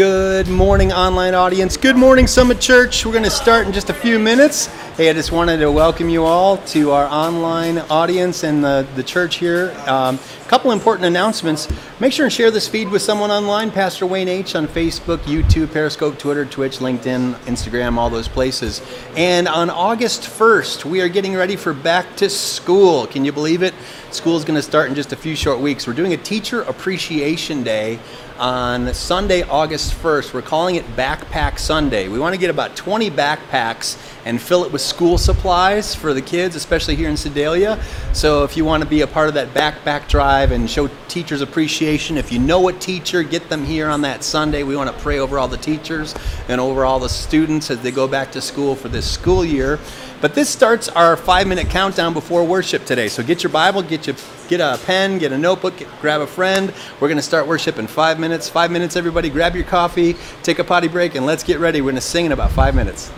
Good morning, online audience. Good morning, Summit Church. We're going to start in just a few minutes. Hey, I just wanted to welcome you all to our online audience and the, the church here. Um, a couple important announcements. Make sure and share this feed with someone online. Pastor Wayne H. on Facebook, YouTube, Periscope, Twitter, Twitch, LinkedIn, Instagram, all those places. And on August 1st, we are getting ready for back to school. Can you believe it? School is going to start in just a few short weeks. We're doing a Teacher Appreciation Day on Sunday, August 1st. We're calling it Backpack Sunday. We want to get about 20 backpacks and fill it with school supplies for the kids, especially here in Sedalia. So if you want to be a part of that backpack drive and show teachers appreciation, if you know a teacher, get them here on that Sunday. We want to pray over all the teachers and over all the students as they go back to school for this school year. But this starts our five minute countdown before worship today. So get your Bible, get your get a pen, get a notebook, get, grab a friend. We're going to start worship in five minutes. Five minutes, everybody. Grab your coffee, take a potty break, and let's get ready. We're going to sing in about five minutes.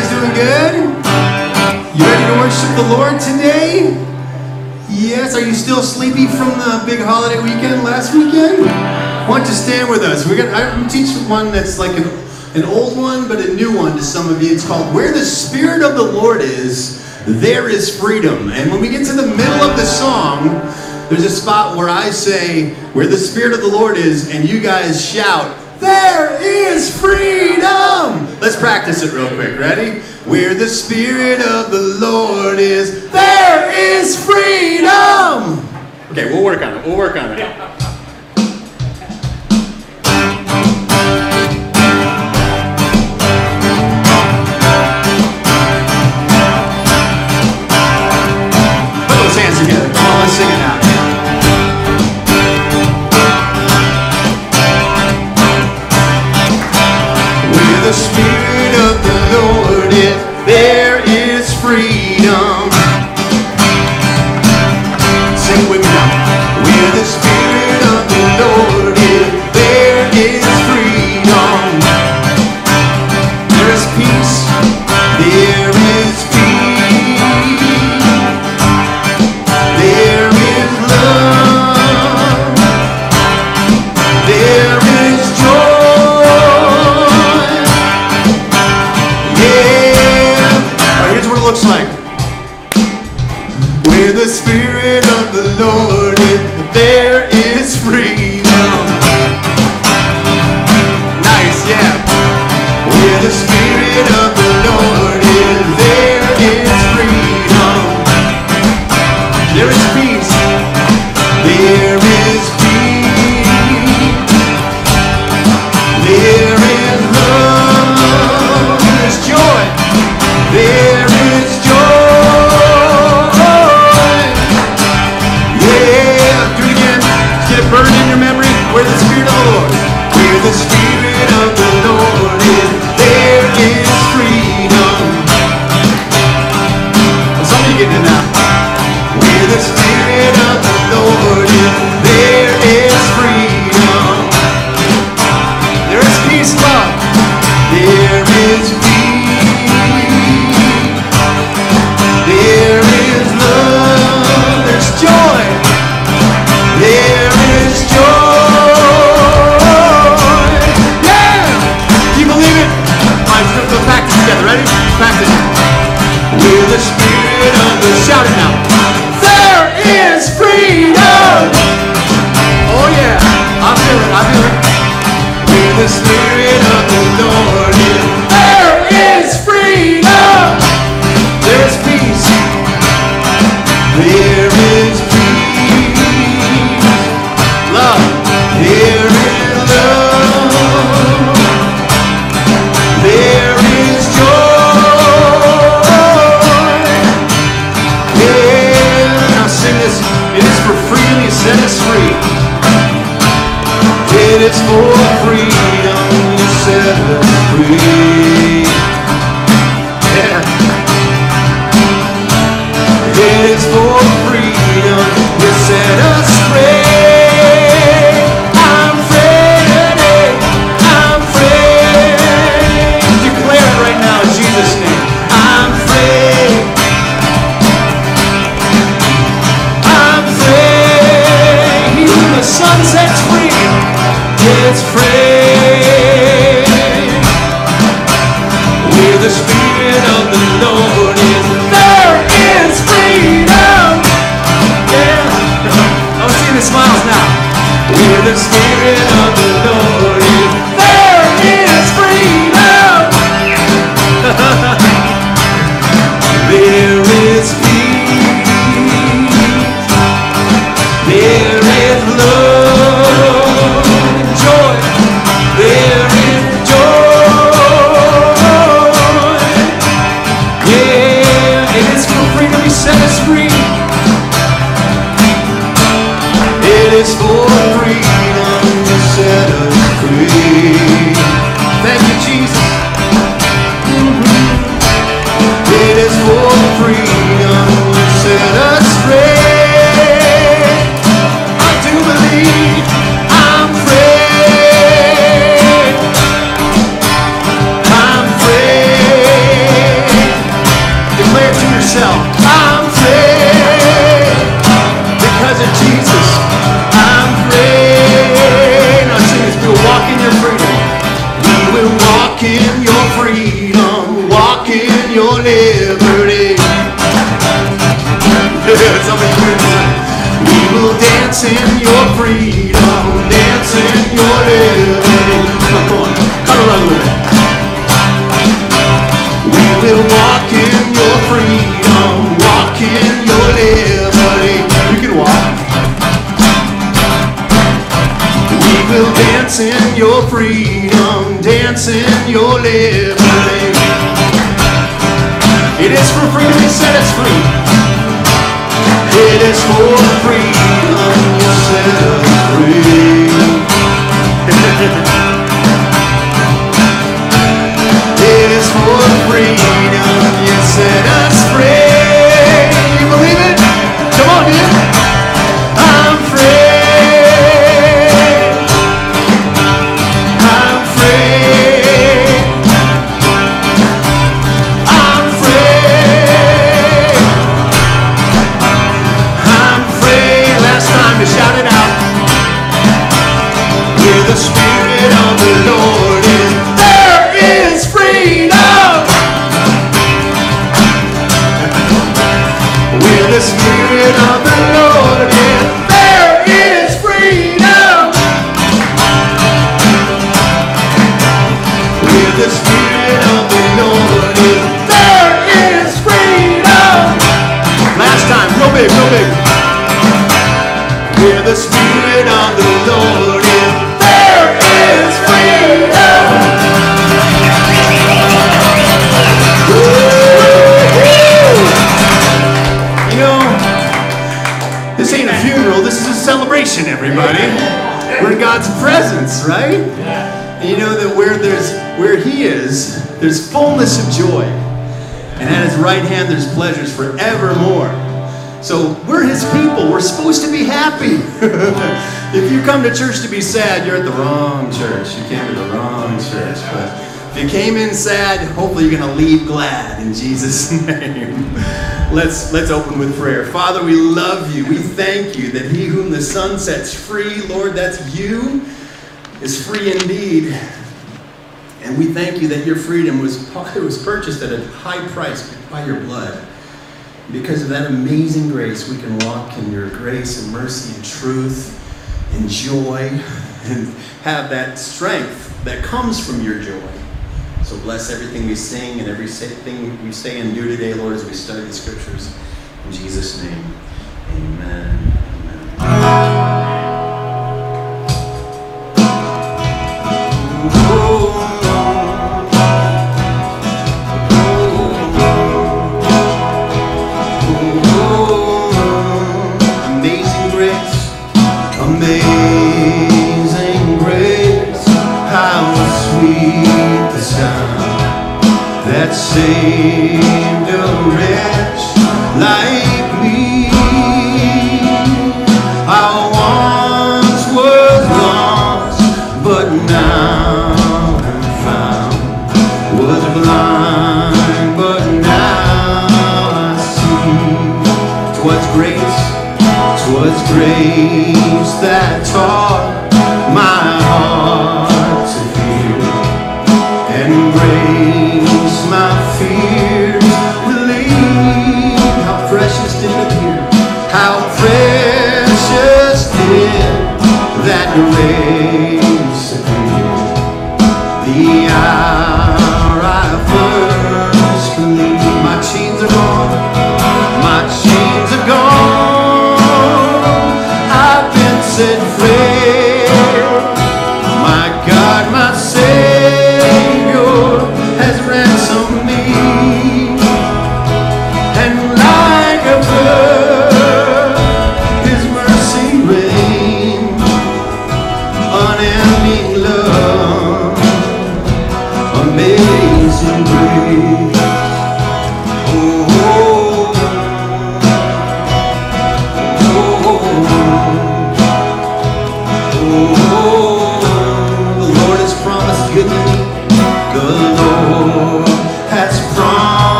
guys doing good? You ready to worship the Lord today? Yes. Are you still sleepy from the big holiday weekend last weekend? Why don't you stand with us? We're gonna I'm teaching one that's like an, an old one, but a new one to some of you. It's called Where the Spirit of the Lord Is, There Is Freedom. And when we get to the middle of the song, there's a spot where I say, Where the Spirit of the Lord is, and you guys shout, There is freedom! Let's practice it real quick. Ready? Where the Spirit of the Lord is, there is freedom. Okay, we'll work on it. We'll work on it. Church to be sad, you're at the wrong church. You came to the wrong church. But if you came in sad, hopefully you're gonna leave glad in Jesus' name. Let's let's open with prayer. Father, we love you. We thank you that he whom the Son sets free, Lord, that's you, is free indeed. And we thank you that your freedom was was purchased at a high price by your blood. Because of that amazing grace, we can walk in your grace and mercy and truth and joy and have that strength that comes from your joy. So bless everything we sing and everything we say and do today, Lord, as we study the scriptures. In Jesus' name, a wretch like me. I once was lost, but now am found. Was blind, but now I see. 'Twas grace, 'twas grace that taught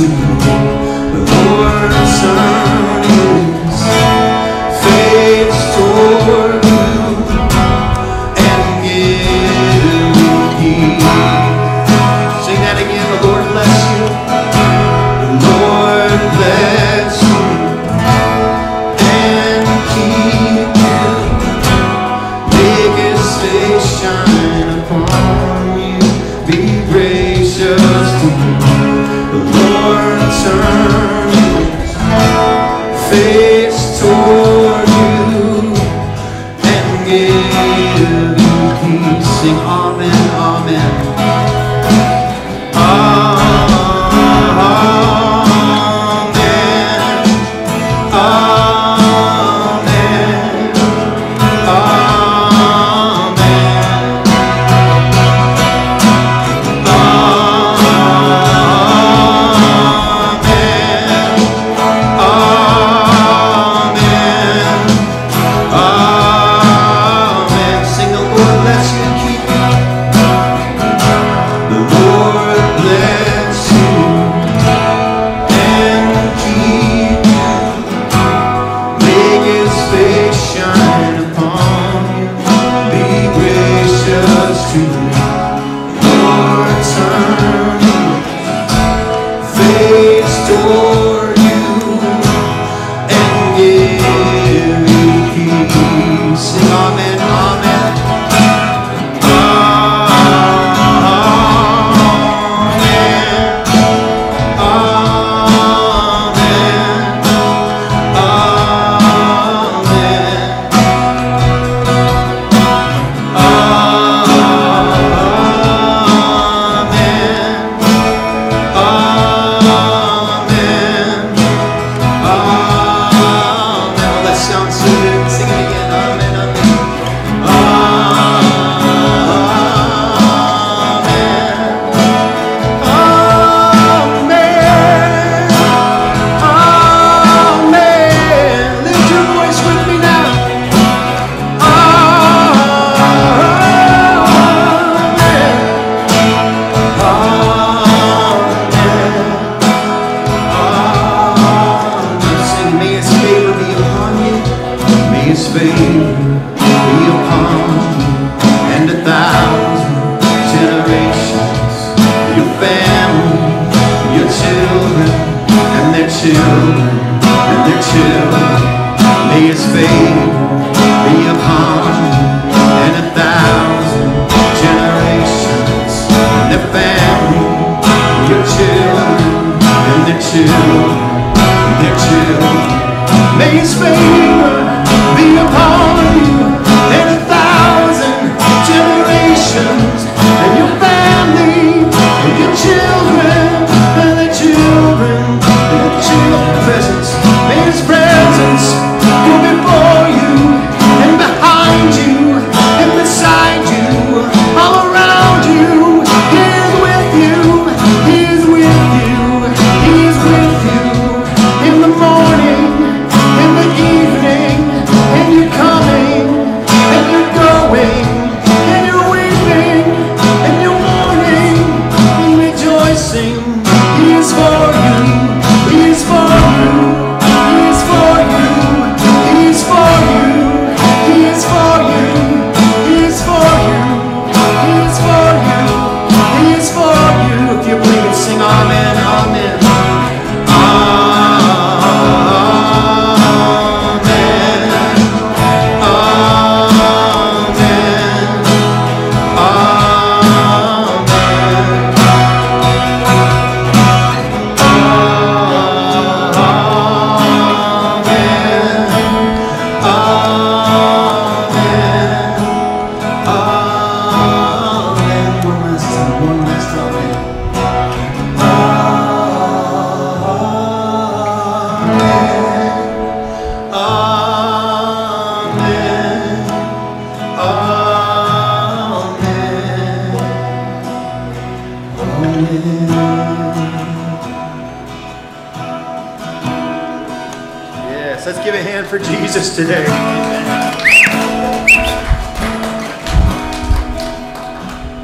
gracious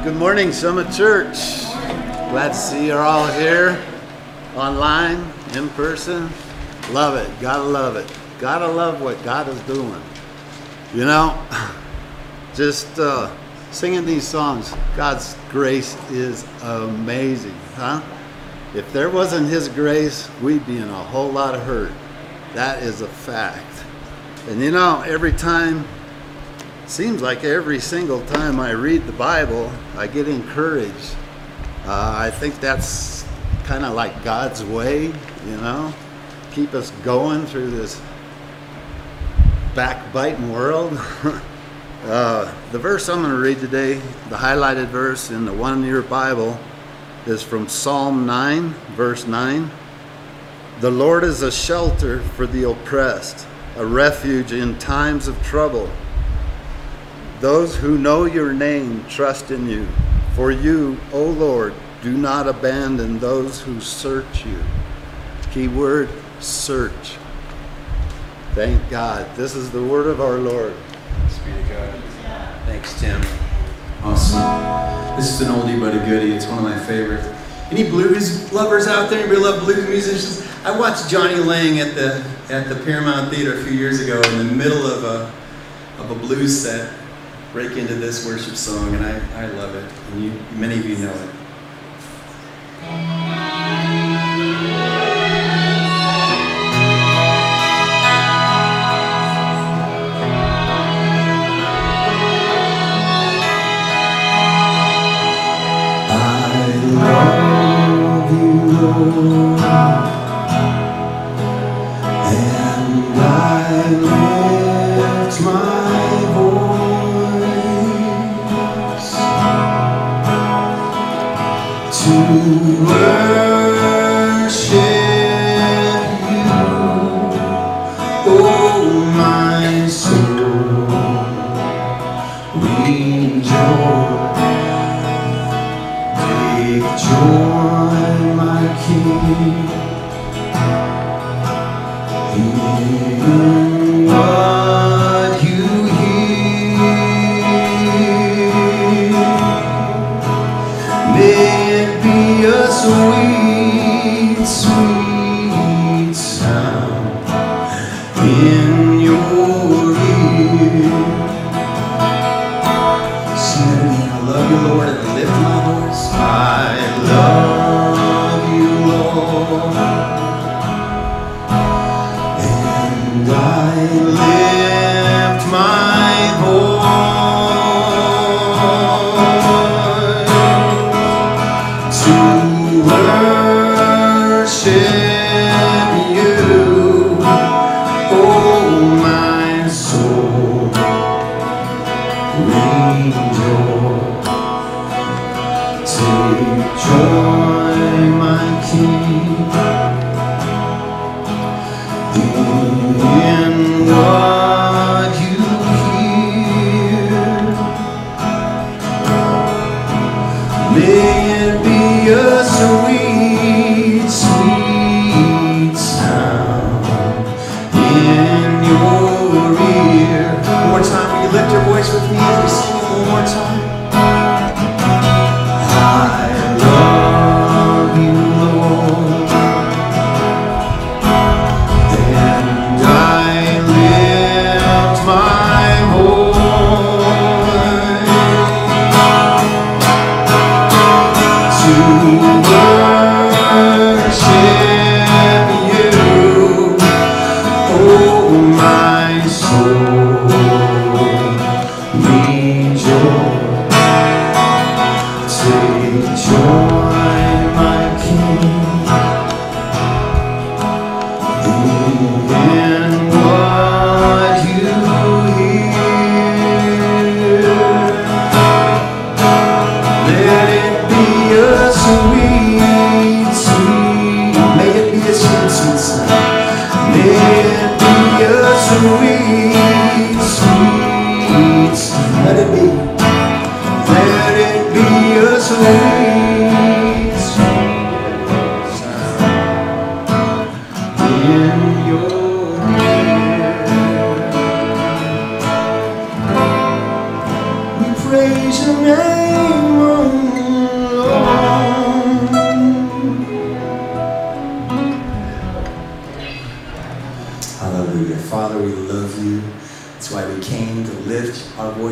Good morning, Summit Church. Glad to see you're all here, online, in person. Love it. Gotta love it. Gotta love what God is doing. You know, just uh, singing these songs, God's grace is amazing, huh? If there wasn't His grace, we'd be in a whole lot of hurt. That is a fact. And you know, every time seems like every single time I read the Bible, I get encouraged. Uh, I think that's kind of like God's way, you know, keep us going through this backbiting world. uh, the verse I'm going to read today, the highlighted verse in the one year Bible, is from Psalm 9, verse 9. The Lord is a shelter for the oppressed, a refuge in times of trouble. Those who know your name trust in you. For you, O Lord, do not abandon those who search you. Key word search. Thank God. This is the word of our Lord. Thanks be to God. Thanks, Tim. Awesome. This is an oldie but a goodie. It's one of my favorites. Any blues lovers out there? Anybody love blues musicians? I watched Jonny Lang at the at the Paramount Theater a few years ago in the middle of a of a blues set break into this worship song, and I, I love it. And you, many of you know it. Sweet, sweet sound in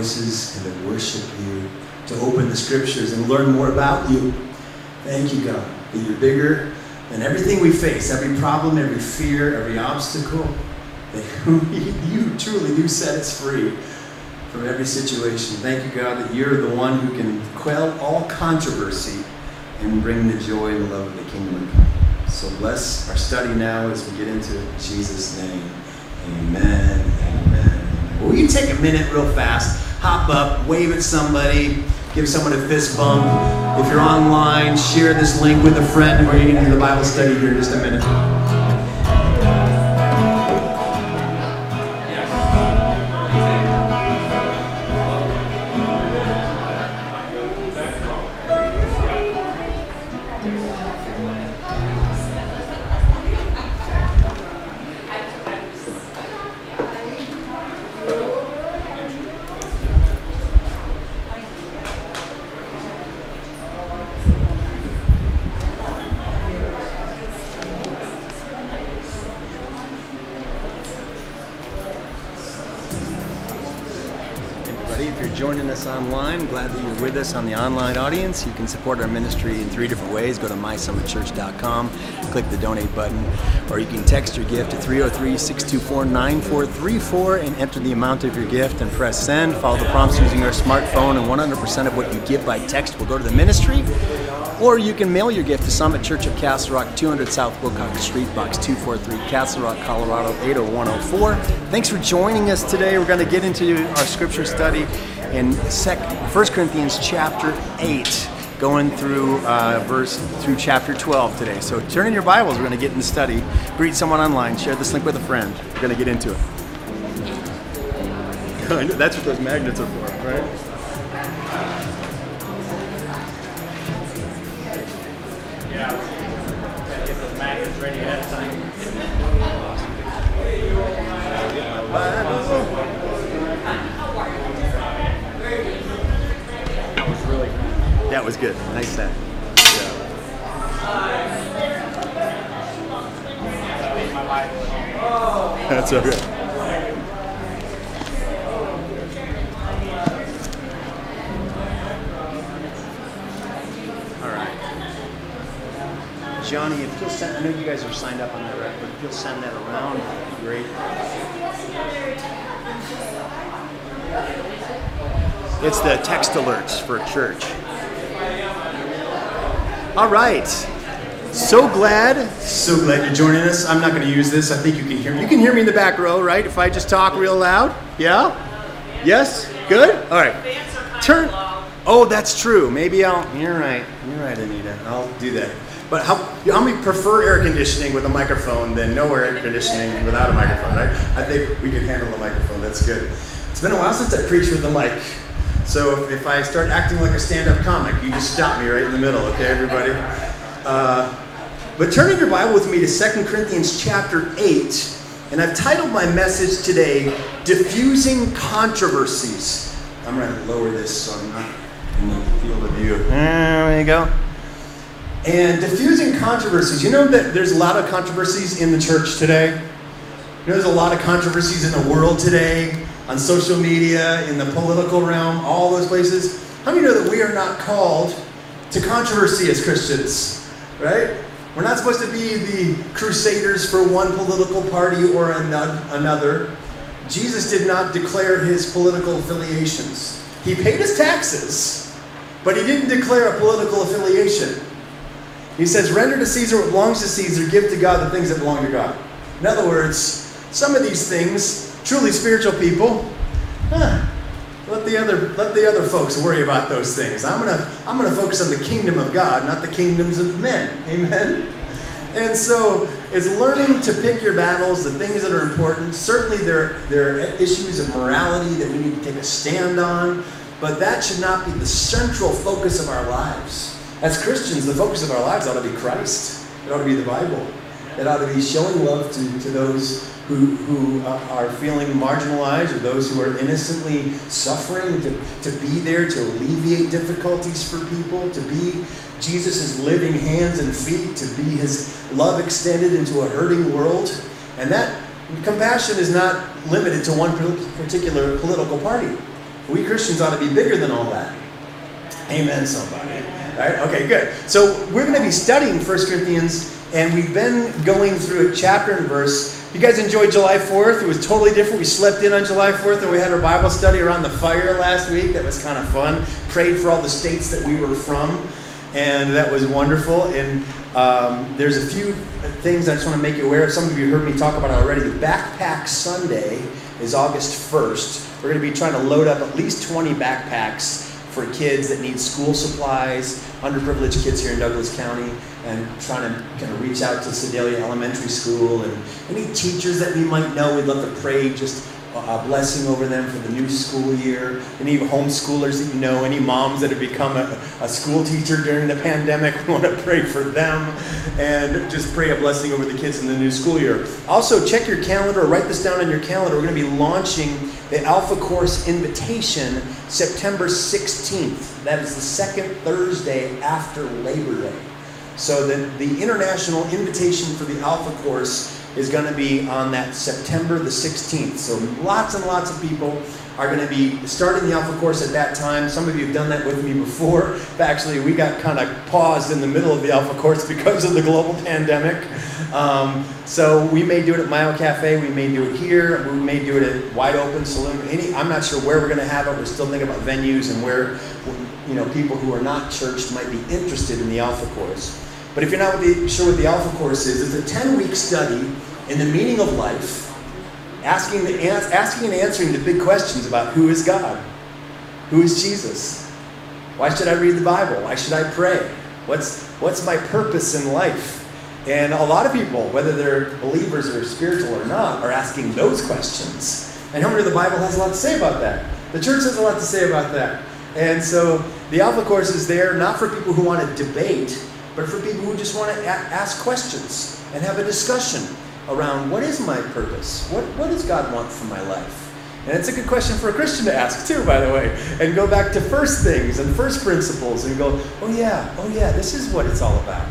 voices and to worship you, to open the scriptures and learn more about you. Thank you, God, that you're bigger than everything we face, every problem, every fear, every obstacle. That you truly do set us free from every situation. Thank you, God, that you're the one who can quell all controversy and bring the joy and love of the kingdom. So bless our study now as we get into Jesus' name. Amen. amen. Will you take a minute real fast? Hop up, wave at somebody, give someone a fist bump. If you're online, share this link with a friend. We're going to do the Bible study here in just a minute. Us on the online audience. You can support our ministry in three different ways. Go to mysummitchurch.com, click the donate button, or you can text your gift to 303 624 9434 and enter the amount of your gift and press send. Follow the prompts using your smartphone, and 100% of what you give by text will go to the ministry. Or you can mail your gift to Summit Church of Castle Rock, 200 South Wilcox Street, Box 243, Castle Rock, Colorado 80104. Thanks for joining us today. We're going to get into our scripture study in sec- 1 Corinthians chapter 8, going through uh, verse through chapter 12 today. So turn in your Bibles. We're going to get in the study. Greet someone online. Share this link with a friend. We're going to get into it. That's what those magnets are for, right? That was good. Nice set. That's okay. All right. Jonny, if you'll send, I know you guys are signed up on that, right? But if you'll send that around, that'd be great. It's the text alerts for church. All right. So glad, so glad you're joining us. I'm not going to use this. I think you can hear me. You can hear me in the back row, right? If I just talk real loud. Yeah? Yes? Good? All right. Turn. Oh, that's true. Maybe I'll. You're right. You're right, Anita. I'll do that. But how, how many prefer air conditioning with a microphone than no air conditioning without a microphone? I, I think we can handle the microphone. That's good. It's been a while since I preached with the mic. So if I start acting like a stand-up comic, you just stop me right in the middle, okay, everybody? Uh, but turn in your Bible with me to 2 Corinthians chapter 8, and I've titled my message today, Diffusing Controversies. I'm going to lower this so I'm not in the field of view. There you go. And diffusing controversies. You know that there's a lot of controversies in the church today? You know, there's a lot of controversies in the world today, on social media, in the political realm, all those places. How many know that we are not called to controversy as Christians, right? We're not supposed to be the crusaders for one political party or another. Jesus did not declare his political affiliations. He paid his taxes, but he didn't declare a political affiliation. He says, render to Caesar what belongs to Caesar, give to God the things that belong to God. In other words, some of these things, truly spiritual people, huh, let the other let the other folks worry about those things. I'm gonna I'm gonna focus on the kingdom of God, not the kingdoms of men. Amen. And so it's learning to pick your battles, the things that are important. Certainly there, there are issues of morality that we need to take a stand on, but that should not be the central focus of our lives. As Christians, the focus of our lives ought to be Christ. It ought to be the Bible. It ought to be showing love to, to those who, who uh, are feeling marginalized or those who are innocently suffering, to, to be there to alleviate difficulties for people, to be Jesus' living hands and feet, to be his love extended into a hurting world. And that compassion is not limited to one particular political party. We Christians ought to be bigger than all that. Amen, somebody. Right? Okay, good. So we're going to be studying 1 Corinthians, and we've been going through a chapter and verse. You guys enjoyed July 4th? It was totally different. We slept in on July 4th, and we had our Bible study around the fire last week. That was kind of fun. Prayed for all the states that we were from, and that was wonderful. And um, there's a few things I just want to make you aware of. Some of you heard me talk about it already. The Backpack Sunday is August 1st. We're going to be trying to load up at least 20 backpacks for kids that need school supplies, underprivileged kids here in Douglas County, and trying to kind of reach out to Sedalia Elementary School and any teachers that we might know. We'd love to pray just a blessing over them for the new school year. Any homeschoolers that you know, any moms that have become a, a school teacher during the pandemic, we want to pray for them and just pray a blessing over the kids in the new school year. Also, check your calendar write this down on your calendar. We're going to be launching the Alpha Course Invitation September 16th. That is the second Thursday after Labor Day. So the, the international invitation for the Alpha Course is going to be on that September the 16th. So lots and lots of people are going to be starting the Alpha course at that time. Some of you have done that with me before. Actually, we got kind of paused in the middle of the Alpha course because of the global pandemic. Um, so we may do it at Mile Cafe. We may do it here. We may do it at Wide Open Saloon. Any, I'm not sure where we're going to have it. We're still thinking about venues and where you know people who are not churched might be interested in the Alpha course. But if you're not sure what the Alpha Course is, it's a 10 week study in the meaning of life, asking, the, asking and answering the big questions about who is God? Who is Jesus? Why should I read the Bible? Why should I pray? What's, what's my purpose in life? And a lot of people, whether they're believers or spiritual or not, are asking those questions. And how many of the Bible has a lot to say about that? The church has a lot to say about that. And so the Alpha Course is there not for people who want to debate, but for people who just want to ask questions and have a discussion around what is my purpose? What, what does God want from my life? And it's a good question for a Christian to ask, too, by the way. And go back to first things and first principles and go, oh, yeah, oh, yeah, this is what it's all about.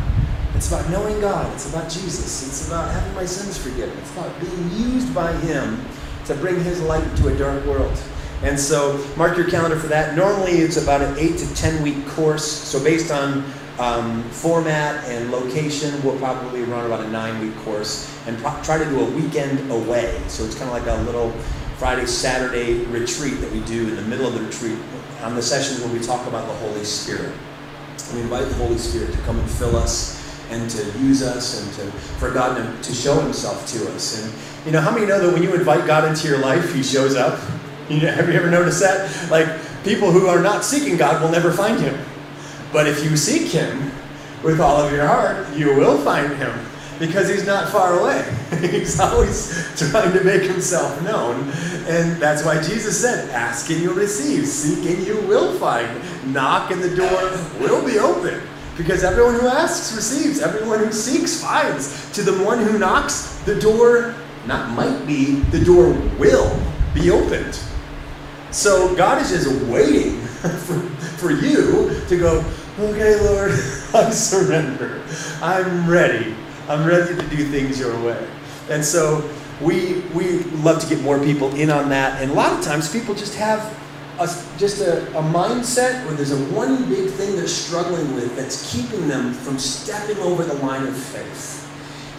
It's about knowing God. It's about Jesus. It's about having my sins forgiven. It's about being used by Him to bring His light into a dark world. And so, mark your calendar for that. Normally, it's about an eight to ten week course. So, based on um, format and location, we'll probably run about a nine week course and pro- try to do a weekend away. So, it's kind of like a little Friday, Saturday retreat that we do in the middle of the retreat on the sessions where we talk about the Holy Spirit. We invite the Holy Spirit to come and fill us and to use us and to, for God to, to show Himself to us. And you know, how many know that when you invite God into your life, He shows up? You know, have you ever noticed that? Like people who are not seeking God will never find Him. But if you seek Him with all of your heart, you will find Him because He's not far away. he's always trying to make Himself known. And that's why Jesus said, Ask and you'll receive, seek and you will find, knock and the door will be open. Because everyone who asks receives, everyone who seeks finds. To the one who knocks, the door not might be, the door will be opened. So God is just waiting for, for you to go, okay, Lord, I surrender. I'm ready. I'm ready to do things your way. And so we, we love to get more people in on that. And a lot of times people just have a, just a, a mindset where there's a one big thing they're struggling with that's keeping them from stepping over the line of faith.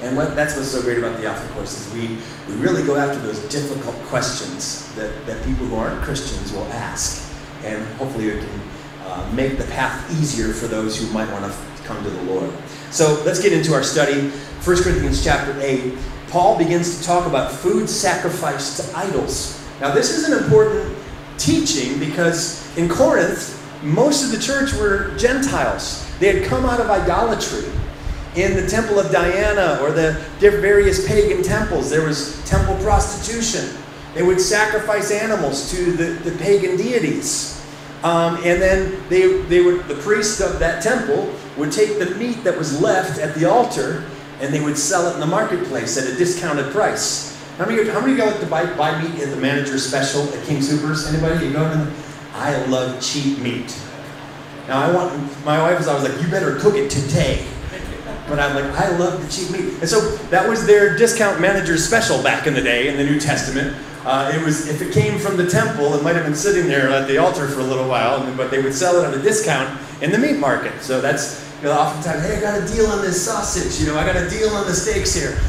And what, that's what's so great about the Alpha Course is we, we really go after those difficult questions that, that people who aren't Christians will ask. And hopefully we can uh, make the path easier for those who might want to come to the Lord. So let's get into our study. 1 Corinthians chapter 8. Paul begins to talk about food sacrificed to idols. Now, this is an important teaching because in Corinth, most of the church were Gentiles. They had come out of idolatry in the temple of Diana or the various pagan temples. There was temple prostitution. They would sacrifice animals to the, the pagan deities. Um, and then they, they would, the priest of that temple would take the meat that was left at the altar and they would sell it in the marketplace at a discounted price. How many, how many of you guys like to buy, buy meat at the manager's special at King Soopers? Anybody? You I love cheap meat. Now I want my wife was always like, you better cook it today. But I'm like, I love the cheap meat. And so that was their discount manager's special back in the day in the New Testament. Uh, it was if it came from the temple, it might have been sitting there at the altar for a little while, but they would sell it at a discount in the meat market. So that's you know, oftentimes, hey, I got a deal on this sausage. You know, I got a deal on the steaks here,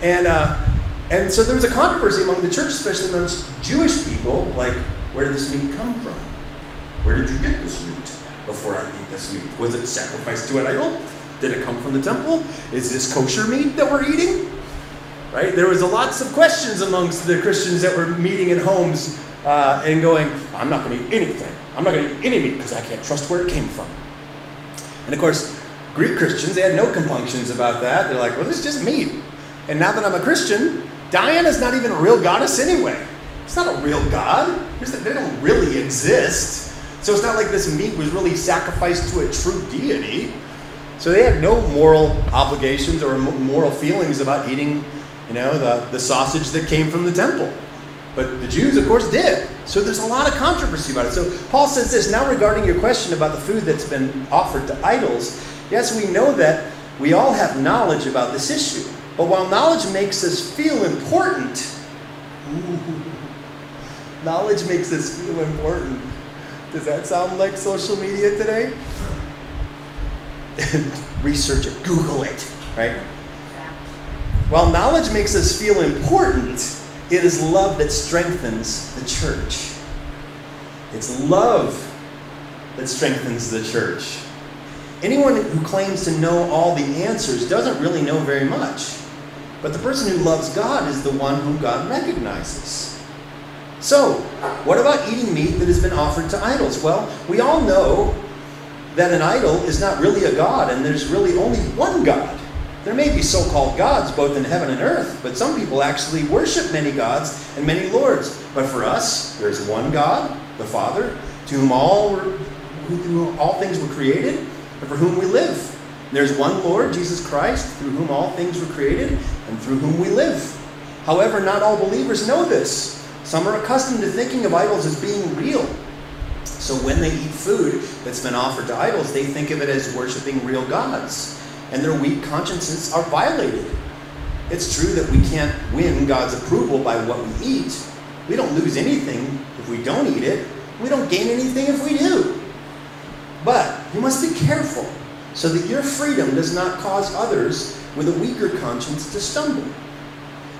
and uh, and so there was a controversy among the church, especially amongst Jewish people, like, where did this meat come from? Where did you get this meat? Before I eat this meat, was it sacrificed to an idol? Did it come from the temple? Is this kosher meat that we're eating? Right? There was a lots of questions amongst the Christians that were meeting in homes uh, and going, I'm not going to eat anything. I'm not going to eat any meat because I can't trust where it came from. And of course, Greek Christians, they had no compunctions about that. They're like, well, this is just meat. And now that I'm a Christian, Diana's not even a real goddess anyway. It's not a real god. They don't really exist. So it's not like this meat was really sacrificed to a true deity. So they had no moral obligations or moral feelings about eating, you know, the, the sausage that came from the temple. But the Jews, of course, did. So there's a lot of controversy about it. So Paul says this now regarding your question about the food that's been offered to idols. Yes, we know that we all have knowledge about this issue. But while knowledge makes us feel important, knowledge makes us feel important. Does that sound like social media today? Research it, Google it, right? While knowledge makes us feel important, it is love that strengthens the church. It's love that strengthens the church. Anyone who claims to know all the answers doesn't really know very much. But the person who loves God is the one whom God recognizes. So, what about eating meat that has been offered to idols? Well, we all know that an idol is not really a God, and there's really only one God. There may be so called gods both in heaven and earth, but some people actually worship many gods and many lords. But for us, there's one God, the Father, to whom all, whom all things were created, and for whom we live. There's one Lord, Jesus Christ, through whom all things were created, and through whom we live. However, not all believers know this. Some are accustomed to thinking of idols as being real. So when they eat food that's been offered to idols, they think of it as worshiping real gods and their weak consciences are violated. It's true that we can't win God's approval by what we eat. We don't lose anything if we don't eat it. We don't gain anything if we do. But you must be careful so that your freedom does not cause others with a weaker conscience to stumble.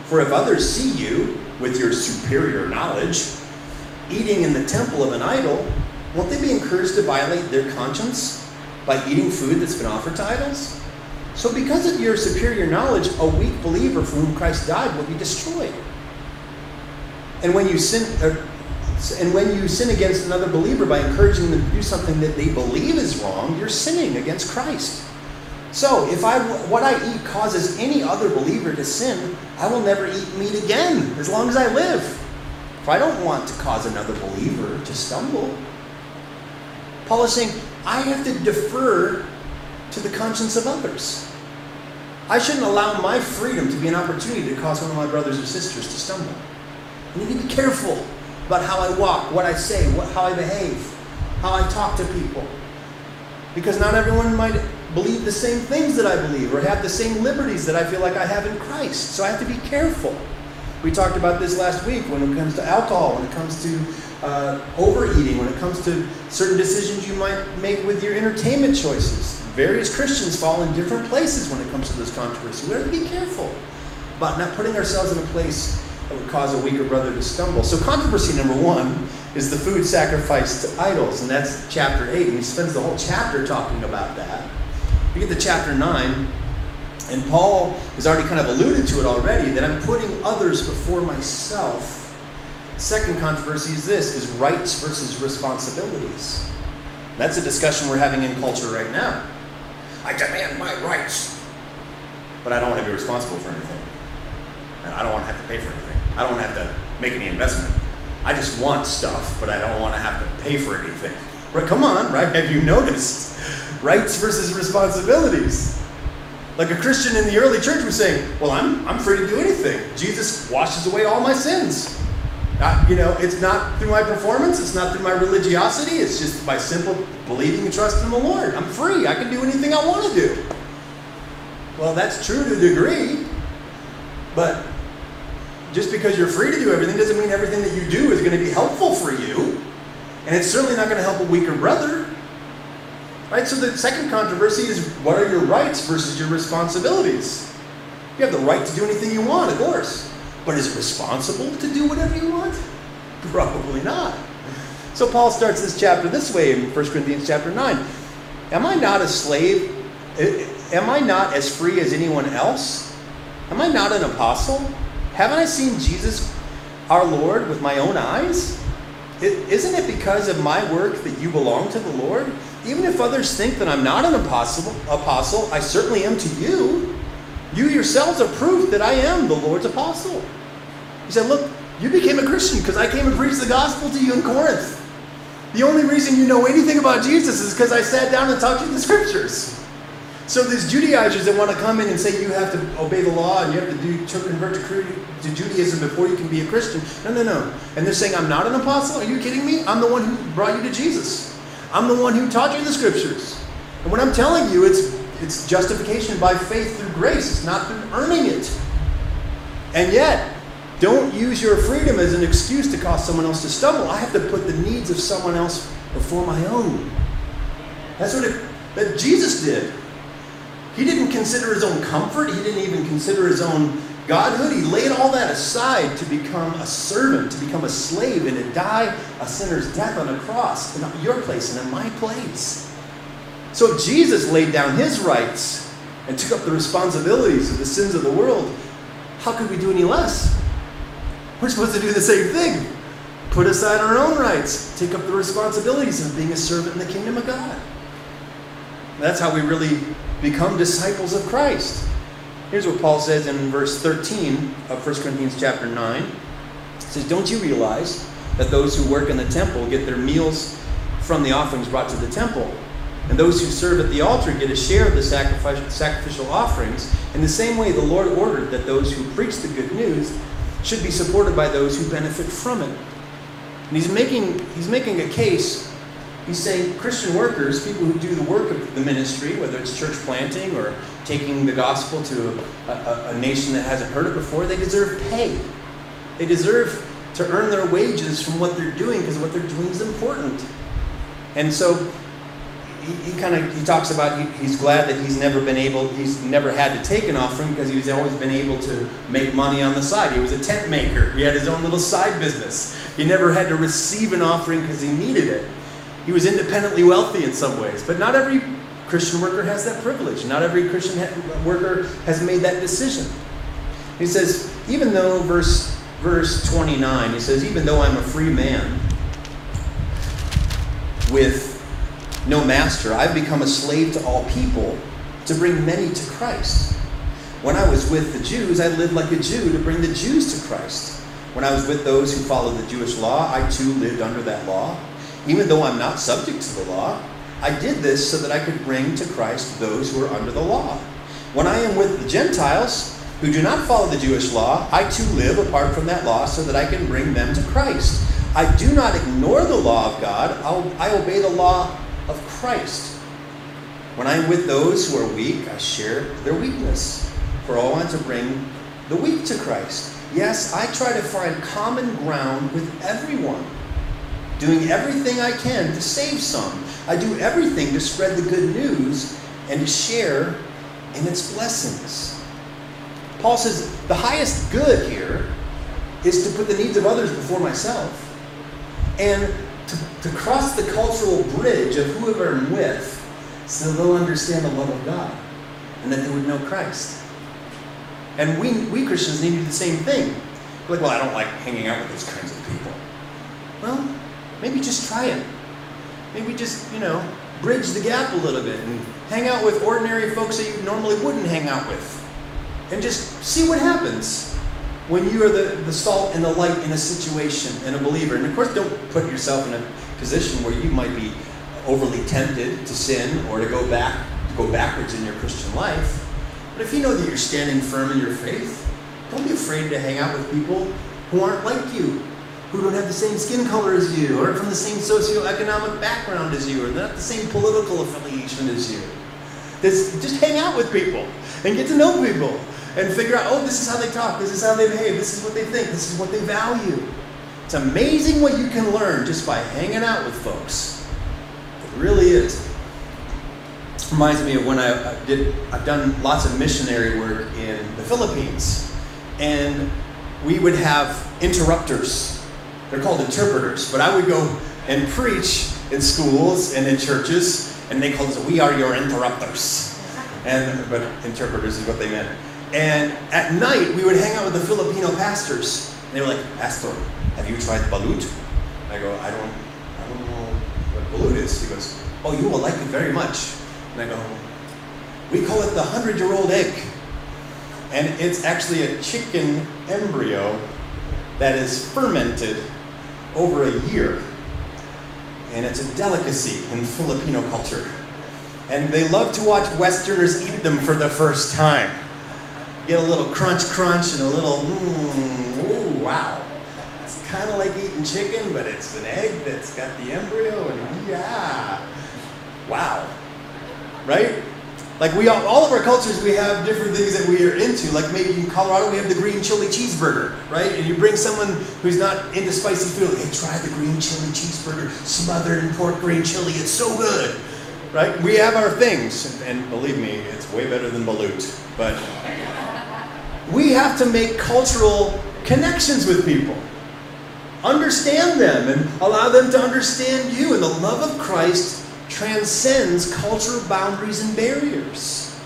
For if others see you with your superior knowledge eating in the temple of an idol, won't they be encouraged to violate their conscience? by eating food that's been offered to idols? So, because of your superior knowledge, a weak believer for whom Christ died will be destroyed. And when you sin, uh, and when you sin against another believer by encouraging them to do something that they believe is wrong, you're sinning against Christ. So, if I what I eat causes any other believer to sin, I will never eat meat again as long as I live. For I don't want to cause another believer to stumble. Paul is saying, I have to defer to the conscience of others. I shouldn't allow my freedom to be an opportunity to cause one of my brothers or sisters to stumble. I need to be careful about how I walk, what I say, what, how I behave, how I talk to people. Because not everyone might believe the same things that I believe or have the same liberties that I feel like I have in Christ. So I have to be careful. We talked about this last week when it comes to alcohol, when it comes to uh, overeating, when it comes to certain decisions you might make with your entertainment choices. Various Christians fall in different places when it comes to this controversy. We have to be careful about not putting ourselves in a place that would cause a weaker brother to stumble. So, controversy number one is the food sacrificed to idols, and that's chapter 8. And he spends the whole chapter talking about that. We get to chapter 9, and Paul has already kind of alluded to it already that I'm putting others before myself. Second controversy is this is rights versus responsibilities. That's a discussion we're having in culture right now. I demand my rights, but I don't want to be responsible for anything. And I don't want to have to pay for anything. I don't want to have to make any investment. I just want stuff, but I don't want to have to pay for anything. Right? Come on, right? Have you noticed? Rights versus responsibilities. Like a Christian in the early church was saying, Well, I'm, I'm free to do anything. Jesus washes away all my sins. You know, it's not through my performance, it's not through my religiosity, it's just by simple believing and trust in the Lord. I'm free. I can do anything I want to do. Well, that's true to a degree, but just because you're free to do everything doesn't mean everything that you do is going to be helpful for you. And it's certainly not going to help a weaker brother. Right? So the second controversy is what are your rights versus your responsibilities? You have the right to do anything you want, of course. But is it responsible to do whatever you want? Probably not. So Paul starts this chapter this way in 1 Corinthians chapter 9. Am I not a slave? Am I not as free as anyone else? Am I not an apostle? Haven't I seen Jesus our Lord with my own eyes? Isn't it because of my work that you belong to the Lord? Even if others think that I'm not an apostle, apostle, I certainly am to you. You yourselves are proof that I am the Lord's apostle. He said, Look, you became a Christian because I came and preached the gospel to you in Corinth. The only reason you know anything about Jesus is because I sat down and taught you the scriptures. So these Judaizers that want to come in and say you have to obey the law and you have to do to convert to, to Judaism before you can be a Christian. No, no, no. And they're saying I'm not an apostle. Are you kidding me? I'm the one who brought you to Jesus. I'm the one who taught you the scriptures. And what I'm telling you, it's it's justification by faith through grace. It's not through earning it. And yet, don't use your freedom as an excuse to cause someone else to stumble. I have to put the needs of someone else before my own. That's what it, that Jesus did. He didn't consider his own comfort. He didn't even consider his own godhood. He laid all that aside to become a servant, to become a slave, and to die a sinner's death on a cross in your place and in my place. So Jesus laid down his rights and took up the responsibilities of the sins of the world. How could we do any less? We're supposed to do the same thing. Put aside our own rights, take up the responsibilities of being a servant in the kingdom of God. That's how we really become disciples of Christ. Here's what Paul says in verse 13 of 1 Corinthians chapter 9. It says, Don't you realize that those who work in the temple get their meals from the offerings brought to the temple? And those who serve at the altar get a share of the sacrificial offerings. In the same way, the Lord ordered that those who preach the good news should be supported by those who benefit from it. And he's making, he's making a case. He's saying Christian workers, people who do the work of the ministry, whether it's church planting or taking the gospel to a, a, a nation that hasn't heard it before, they deserve pay. They deserve to earn their wages from what they're doing because what they're doing is important. And so he, he kind of he talks about he, he's glad that he's never been able he's never had to take an offering because he's always been able to make money on the side he was a tent maker he had his own little side business he never had to receive an offering because he needed it he was independently wealthy in some ways but not every Christian worker has that privilege. Not every Christian ha- worker has made that decision. He says, even though, verse, verse 29, he says, even though I'm a free man with no master, I've become a slave to all people to bring many to Christ. When I was with the Jews, I lived like a Jew to bring the Jews to Christ. When I was with those who followed the Jewish law, I too lived under that law. Even though I'm not subject to the law, I did this so that I could bring to Christ those who are under the law. When I am with the Gentiles who do not follow the Jewish law, I too live apart from that law so that I can bring them to Christ. I do not ignore the law of God, I'll, I obey the law of Christ. When I am with those who are weak, I share their weakness, for I want to bring the weak to Christ. Yes, I try to find common ground with everyone, doing everything I can to save some. I do everything to spread the good news and to share in its blessings. Paul says the highest good here is to put the needs of others before myself and to, to cross the cultural bridge of whoever I'm with so they'll understand the love of God and that they would know Christ. And we, we Christians need to do the same thing. Like, well, I don't like hanging out with those kinds of people. Well, maybe just try it. Maybe just, you know, bridge the gap a little bit and hang out with ordinary folks that you normally wouldn't hang out with. And just see what happens when you are the, the salt and the light in a situation and a believer. And of course, don't put yourself in a position where you might be overly tempted to sin or to go back to go backwards in your Christian life. But if you know that you're standing firm in your faith, don't be afraid to hang out with people who aren't like you, who don't have the same skin color as you, or from the same socioeconomic background as you, or not the same political affiliation as you. Just, just hang out with people and get to know people and figure out, oh, this is how they talk, this is how they behave, this is what they think, this is what they value. It's amazing what you can learn just by hanging out with folks. It really is. Reminds me of when I I did. I've done lots of missionary work in the Philippines, and we would have interrupters. They're called interpreters, but I would go and preach in schools and in churches, and they called us, "We are your interrupters," and but interpreters is what they meant. And at night, we would hang out with the Filipino pastors. And they were like, Pastor, have you tried balut? I go, I don't, I don't know what balut is. He goes, Oh, you will like it very much. And I go, We call it the hundred year old egg. And it's actually a chicken embryo that is fermented over a year. And it's a delicacy in Filipino culture. And they love to watch Westerners eat them for the first time get a little crunch crunch and a little mmm, ooh, wow. It's kind of like eating chicken, but it's an egg that's got the embryo and yeah. Wow. Right? Like we all, all of our cultures, we have different things that we are into. Like maybe in Colorado, we have the green chili cheeseburger, right? And you bring someone who's not into spicy food, hey, try the green chili cheeseburger, smothered in pork green chili. It's so good, right? We have our things, and believe me, it's way better than balut. But we have to make cultural connections with people. Understand them and allow them to understand you. And the love of Christ transcends cultural boundaries and barriers.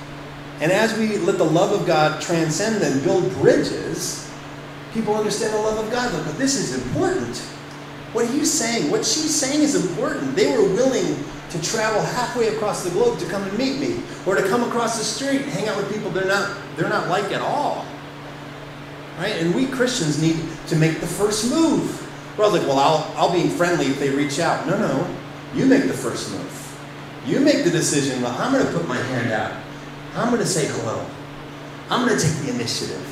And as we let the love of God transcend them, build bridges, people understand the love of God. Look, but this is important. What you saying? What she's saying is important. They were willing to travel halfway across the globe to come and meet me, or to come across the street and hang out with people they're not they're not like at all. Right? And we Christians need to make the first move. Well, like, well, I'll I'll be friendly if they reach out. No, no. You make the first move. You make the decision, well, I'm gonna put my hand out. I'm gonna say hello. I'm gonna take the initiative.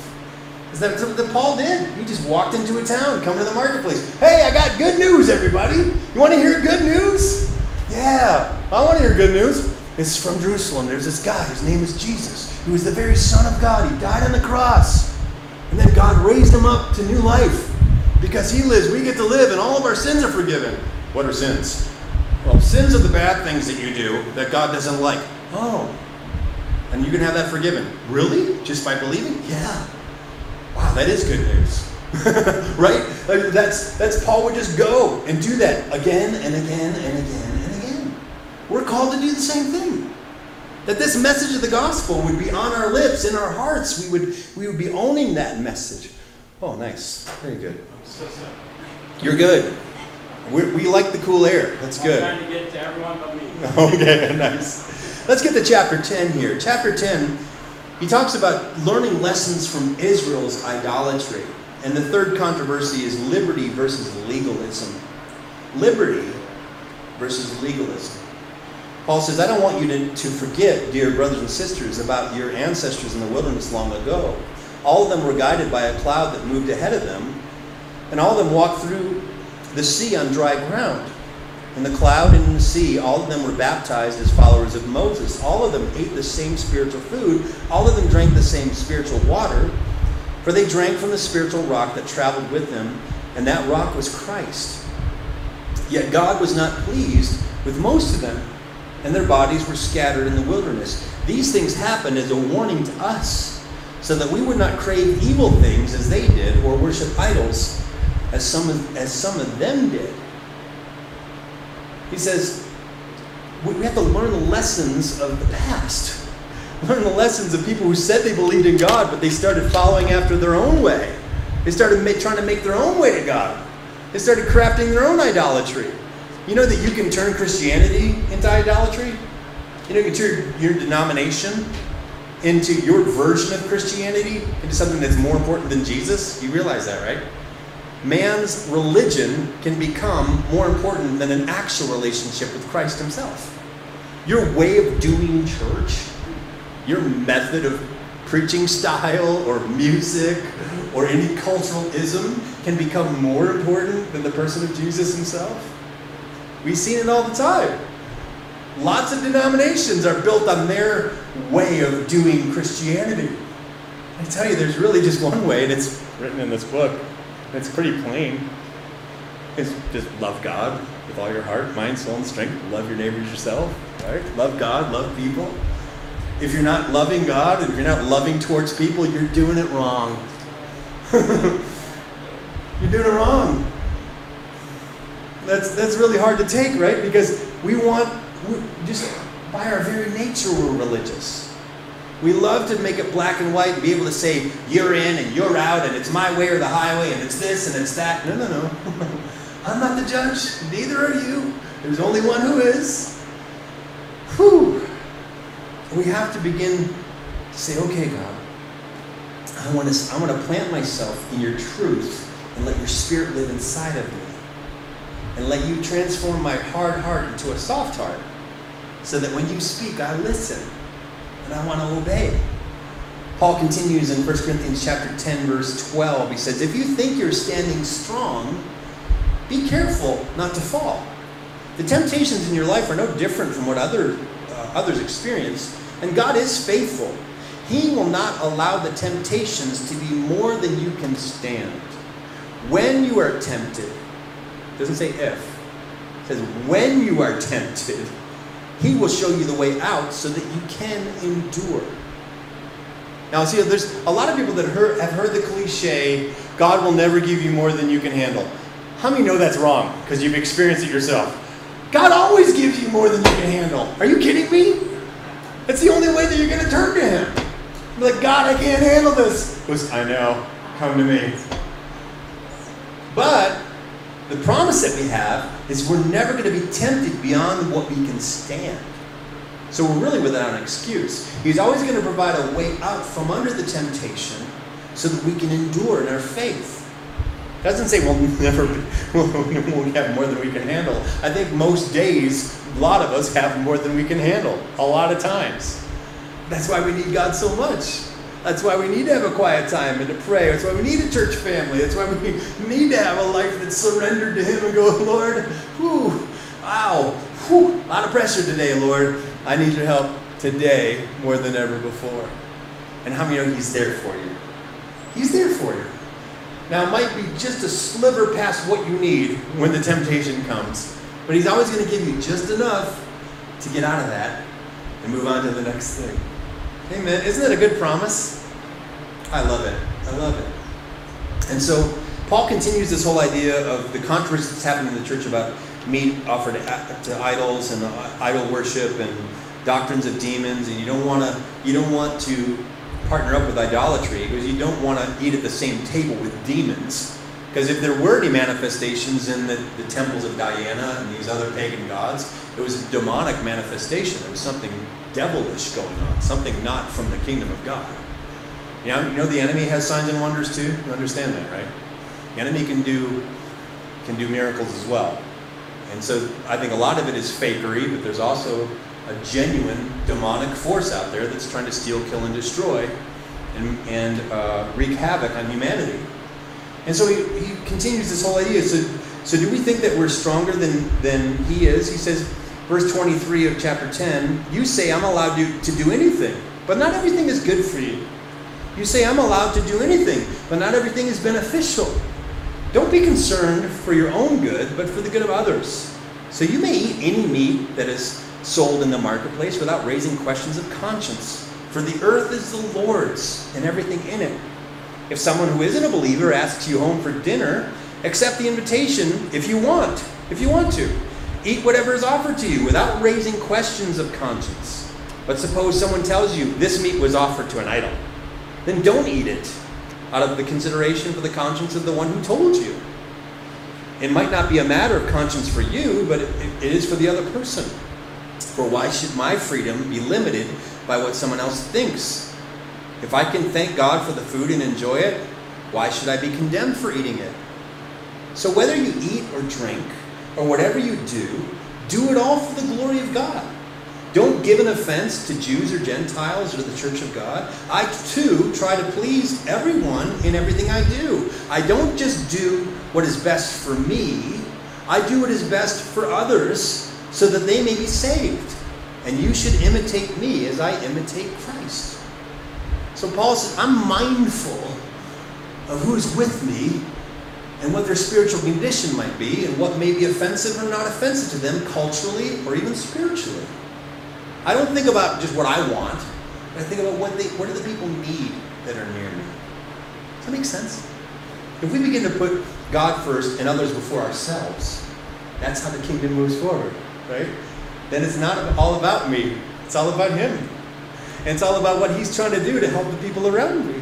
Is that something that Paul did? He just walked into a town, come to the marketplace. Hey, I got good news, everybody. You want to hear good news? Yeah, I want to hear good news. It's from Jerusalem. There's this guy. His name is Jesus. He was the very Son of God. He died on the cross. And then God raised him up to new life. Because he lives, we get to live, and all of our sins are forgiven. What are sins? Well, sins are the bad things that you do that God doesn't like. Oh. And you can have that forgiven. Really? Just by believing? Yeah. Wow, that is good news. right? That's that's Paul would just go and do that again and again and again. We're called to do the same thing. That this message of the gospel would be on our lips, in our hearts. We would, we would be owning that message. Oh, nice. Very good. You're good. We, we like the cool air. That's I'm good. trying to get to everyone but me. Okay, nice. Let's get to chapter 10 here. Chapter 10, he talks about learning lessons from Israel's idolatry. And the third controversy is liberty versus legalism. Liberty versus legalism. Paul says, I don't want you to, to forget, dear brothers and sisters, about your ancestors in the wilderness long ago. All of them were guided by a cloud that moved ahead of them, and all of them walked through the sea on dry ground. In the cloud and in the sea, all of them were baptized as followers of Moses. All of them ate the same spiritual food. All of them drank the same spiritual water. For they drank from the spiritual rock that traveled with them, and that rock was Christ. Yet God was not pleased with most of them, and their bodies were scattered in the wilderness. These things happened as a warning to us, so that we would not crave evil things as they did, or worship idols as some of, as some of them did. He says, we have to learn the lessons of the past. Learn the lessons of people who said they believed in God, but they started following after their own way. They started ma- trying to make their own way to God. They started crafting their own idolatry. You know that you can turn Christianity into idolatry? You know, you can turn your denomination into your version of Christianity into something that's more important than Jesus? You realize that, right? man's religion can become more important than an actual relationship with Christ Himself. Your way of doing church, your method of preaching style or music or any cultural ism can become more important than the person of Jesus Himself. We've seen it all the time. Lots of denominations are built on their way of doing Christianity. I tell you, there's really just one way, and it's written in this book. It's pretty plain. It's just love God with all your heart, mind, soul, and strength. Love your neighbors yourself, right? Love God, love people. If you're not loving God, if you're not loving towards people, you're doing it wrong. you're doing it wrong. That's that's really hard to take, right? Because we want just by our very nature we're religious. We love to make it black and white and be able to say you're in and you're out and it's my way or the highway and it's this and it's that. No, no, no. I'm not the judge. Neither are you. There's only one who is. Whew. We have to begin to say, okay, God, I want to, I want to plant myself in your truth and let your spirit live inside of me. And let you transform my hard heart into a soft heart so that when you speak, I listen and I want to obey. Paul continues in 1 Corinthians chapter 10 verse 12. He says, "If you think you're standing strong, be careful not to fall. The temptations in your life are no different from what other uh, others experience, and God is faithful. He will not allow the temptations to be more than you can stand. When you are tempted, it doesn't say if. It says when you are tempted, he will show you the way out so that you can endure. Now, see, there's a lot of people that have heard the cliche, God will never give you more than you can handle. How many know that's wrong? Because you've experienced it yourself. God always gives you more than you can handle. Are you kidding me? It's the only way that you're going to turn to Him. Be like, God, I can't handle this. I know. Come to me. But the promise that we have is we're never going to be tempted beyond what we can stand. So we're really without an excuse. He's always going to provide a way out from under the temptation so that we can endure in our faith. It doesn't say we'll never we'll have more than we can handle. I think most days, a lot of us have more than we can handle. A lot of times. That's why we need God so much. That's why we need to have a quiet time and to pray. That's why we need a church family. That's why we need to have a life that's surrendered to Him and go, Lord, whew, wow, whew, a lot of pressure today, Lord. I need your help today more than ever before. And how many know He's there for you? He's there for you. Now, it might be just a sliver past what you need when the temptation comes, but He's always going to give you just enough to get out of that and move on to the next thing. Amen. Isn't that a good promise? I love it. I love it. And so Paul continues this whole idea of the controversy that's happening in the church about meat offered to idols and uh, idol worship and doctrines of demons, and you don't want to you don't want to partner up with idolatry because you don't want to eat at the same table with demons. Because if there were any manifestations in the, the temples of Diana and these other pagan gods, it was a demonic manifestation. It was something devilish going on, something not from the kingdom of God. You know, you know the enemy has signs and wonders too. You understand that, right? The enemy can do can do miracles as well. And so I think a lot of it is fakery, but there's also a genuine demonic force out there that's trying to steal, kill, and destroy and, and uh, wreak havoc on humanity. And so he, he continues this whole idea. So, so do we think that we're stronger than, than he is? He says, verse 23 of chapter 10, you say I'm allowed to, to do anything, but not everything is good for you. You say I'm allowed to do anything, but not everything is beneficial. Don't be concerned for your own good, but for the good of others. So you may eat any meat that is sold in the marketplace without raising questions of conscience. For the earth is the Lord's and everything in it. If someone who isn't a believer asks you home for dinner, accept the invitation if you want, if you want to. Eat whatever is offered to you without raising questions of conscience. But suppose someone tells you this meat was offered to an idol, then don't eat it out of the consideration for the conscience of the one who told you. It might not be a matter of conscience for you, but it, it is for the other person. For why should my freedom be limited by what someone else thinks? If I can thank God for the food and enjoy it, why should I be condemned for eating it? So whether you eat or drink, or whatever you do, do it all for the glory of God. Don't give an offense to Jews or Gentiles or the church of God. I too try to please everyone in everything I do. I don't just do what is best for me, I do what is best for others so that they may be saved. And you should imitate me as I imitate Christ. So Paul says, I'm mindful of who is with me and what their spiritual condition might be and what may be offensive or not offensive to them culturally or even spiritually. I don't think about just what I want, I think about what, they, what do the people need that are near me. Does that make sense? If we begin to put God first and others before ourselves, that's how the kingdom moves forward, right? Then it's not all about me, it's all about Him. And it's all about what He's trying to do to help the people around me.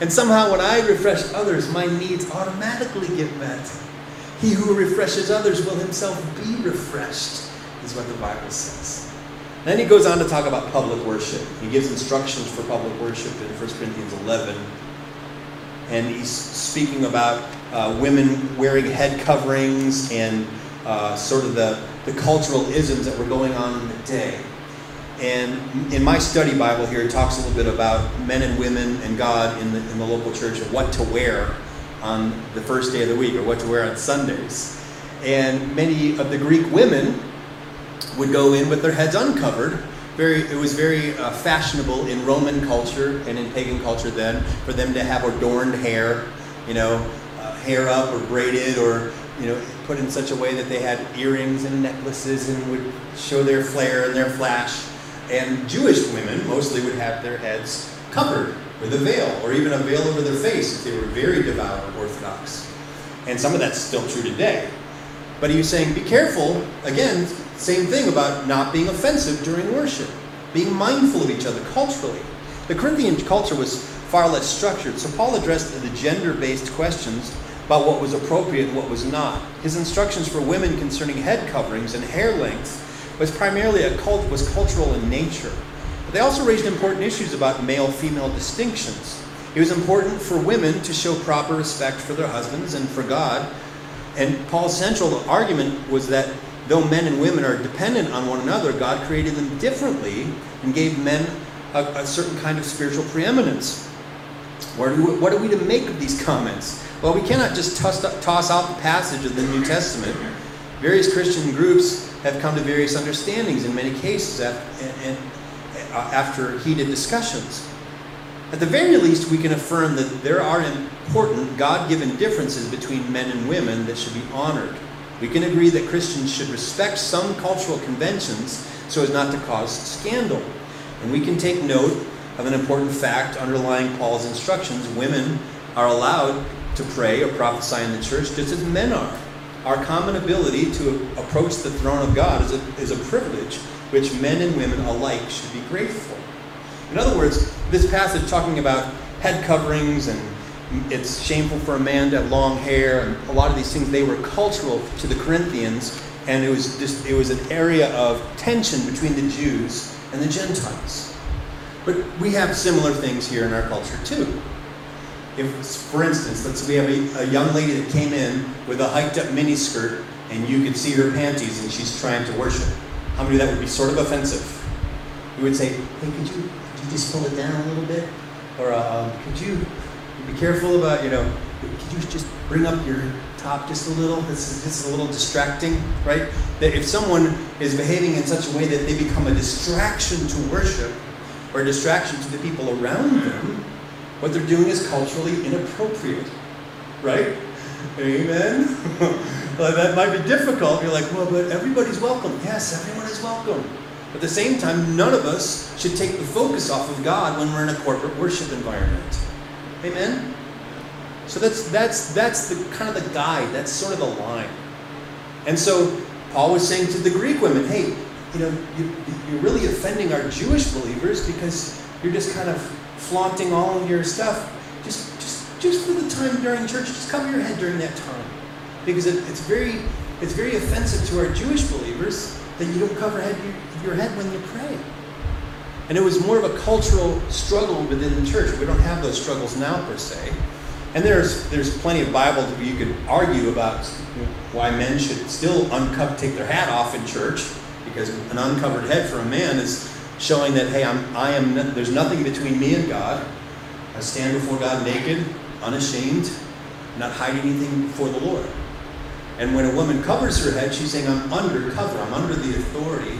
And somehow, when I refresh others, my needs automatically get met. He who refreshes others will himself be refreshed, is what the Bible says. Then he goes on to talk about public worship. He gives instructions for public worship in 1 Corinthians 11. And he's speaking about uh, women wearing head coverings and uh, sort of the, the cultural isms that were going on in the day. And in my study Bible here, it talks a little bit about men and women and God in the, in the local church and what to wear on the first day of the week or what to wear on Sundays. And many of the Greek women would go in with their heads uncovered. Very, it was very uh, fashionable in Roman culture and in pagan culture then for them to have adorned hair, you know, uh, hair up or braided or you know put in such a way that they had earrings and necklaces and would show their flair and their flash. And Jewish women mostly would have their heads covered with a veil or even a veil over their face if they were very devout or Orthodox. And some of that's still true today. But he was saying, be careful, again, same thing about not being offensive during worship, being mindful of each other culturally. The Corinthian culture was far less structured, so Paul addressed the gender based questions about what was appropriate and what was not. His instructions for women concerning head coverings and hair length was primarily a cult, was cultural in nature. But they also raised important issues about male female distinctions. It was important for women to show proper respect for their husbands and for God. And Paul's central argument was that though men and women are dependent on one another, God created them differently and gave men a, a certain kind of spiritual preeminence. What are, we, what are we to make of these comments? Well, we cannot just toss, toss out the passage of the New Testament. Various Christian groups have come to various understandings in many cases after, and, and, uh, after heated discussions. At the very least, we can affirm that there are important God given differences between men and women that should be honored. We can agree that Christians should respect some cultural conventions so as not to cause scandal. And we can take note of an important fact underlying Paul's instructions. Women are allowed to pray or prophesy in the church just as men are. Our common ability to approach the throne of God is a, is a privilege which men and women alike should be grateful. In other words, this passage talking about head coverings and it's shameful for a man to have long hair and a lot of these things they were cultural to the Corinthians and it was just it was an area of tension between the Jews and the Gentiles. But we have similar things here in our culture too. If, for instance, let's say we have a, a young lady that came in with a hiked up mini skirt and you could see her panties and she's trying to worship. How many of that would be sort of offensive? You would say, hey, could you, could you just pull it down a little bit? Or uh, could you be careful about, you know, could you just bring up your top just a little? This is, this is a little distracting, right? That if someone is behaving in such a way that they become a distraction to worship or a distraction to the people around them, what they're doing is culturally inappropriate, right? Amen? well, that might be difficult. You're like, well, but everybody's welcome. Yes, everyone is welcome. At the same time, none of us should take the focus off of God when we're in a corporate worship environment. Amen? So that's that's that's the kind of the guide. That's sort of the line. And so Paul was saying to the Greek women, hey, you know, you, you're really offending our Jewish believers because you're just kind of flaunting all of your stuff. Just just just for the time during church, just cover your head during that time. Because it, it's very it's very offensive to our Jewish believers that you don't cover head, your head when you pray. And it was more of a cultural struggle within the church. We don't have those struggles now per se. And there's there's plenty of Bible that you could argue about why men should still uncover, take their hat off in church, because an uncovered head for a man is showing that hey, I'm I am there's nothing between me and God. I stand before God naked, unashamed, not hiding anything before the Lord. And when a woman covers her head, she's saying, I'm under cover. I'm under the authority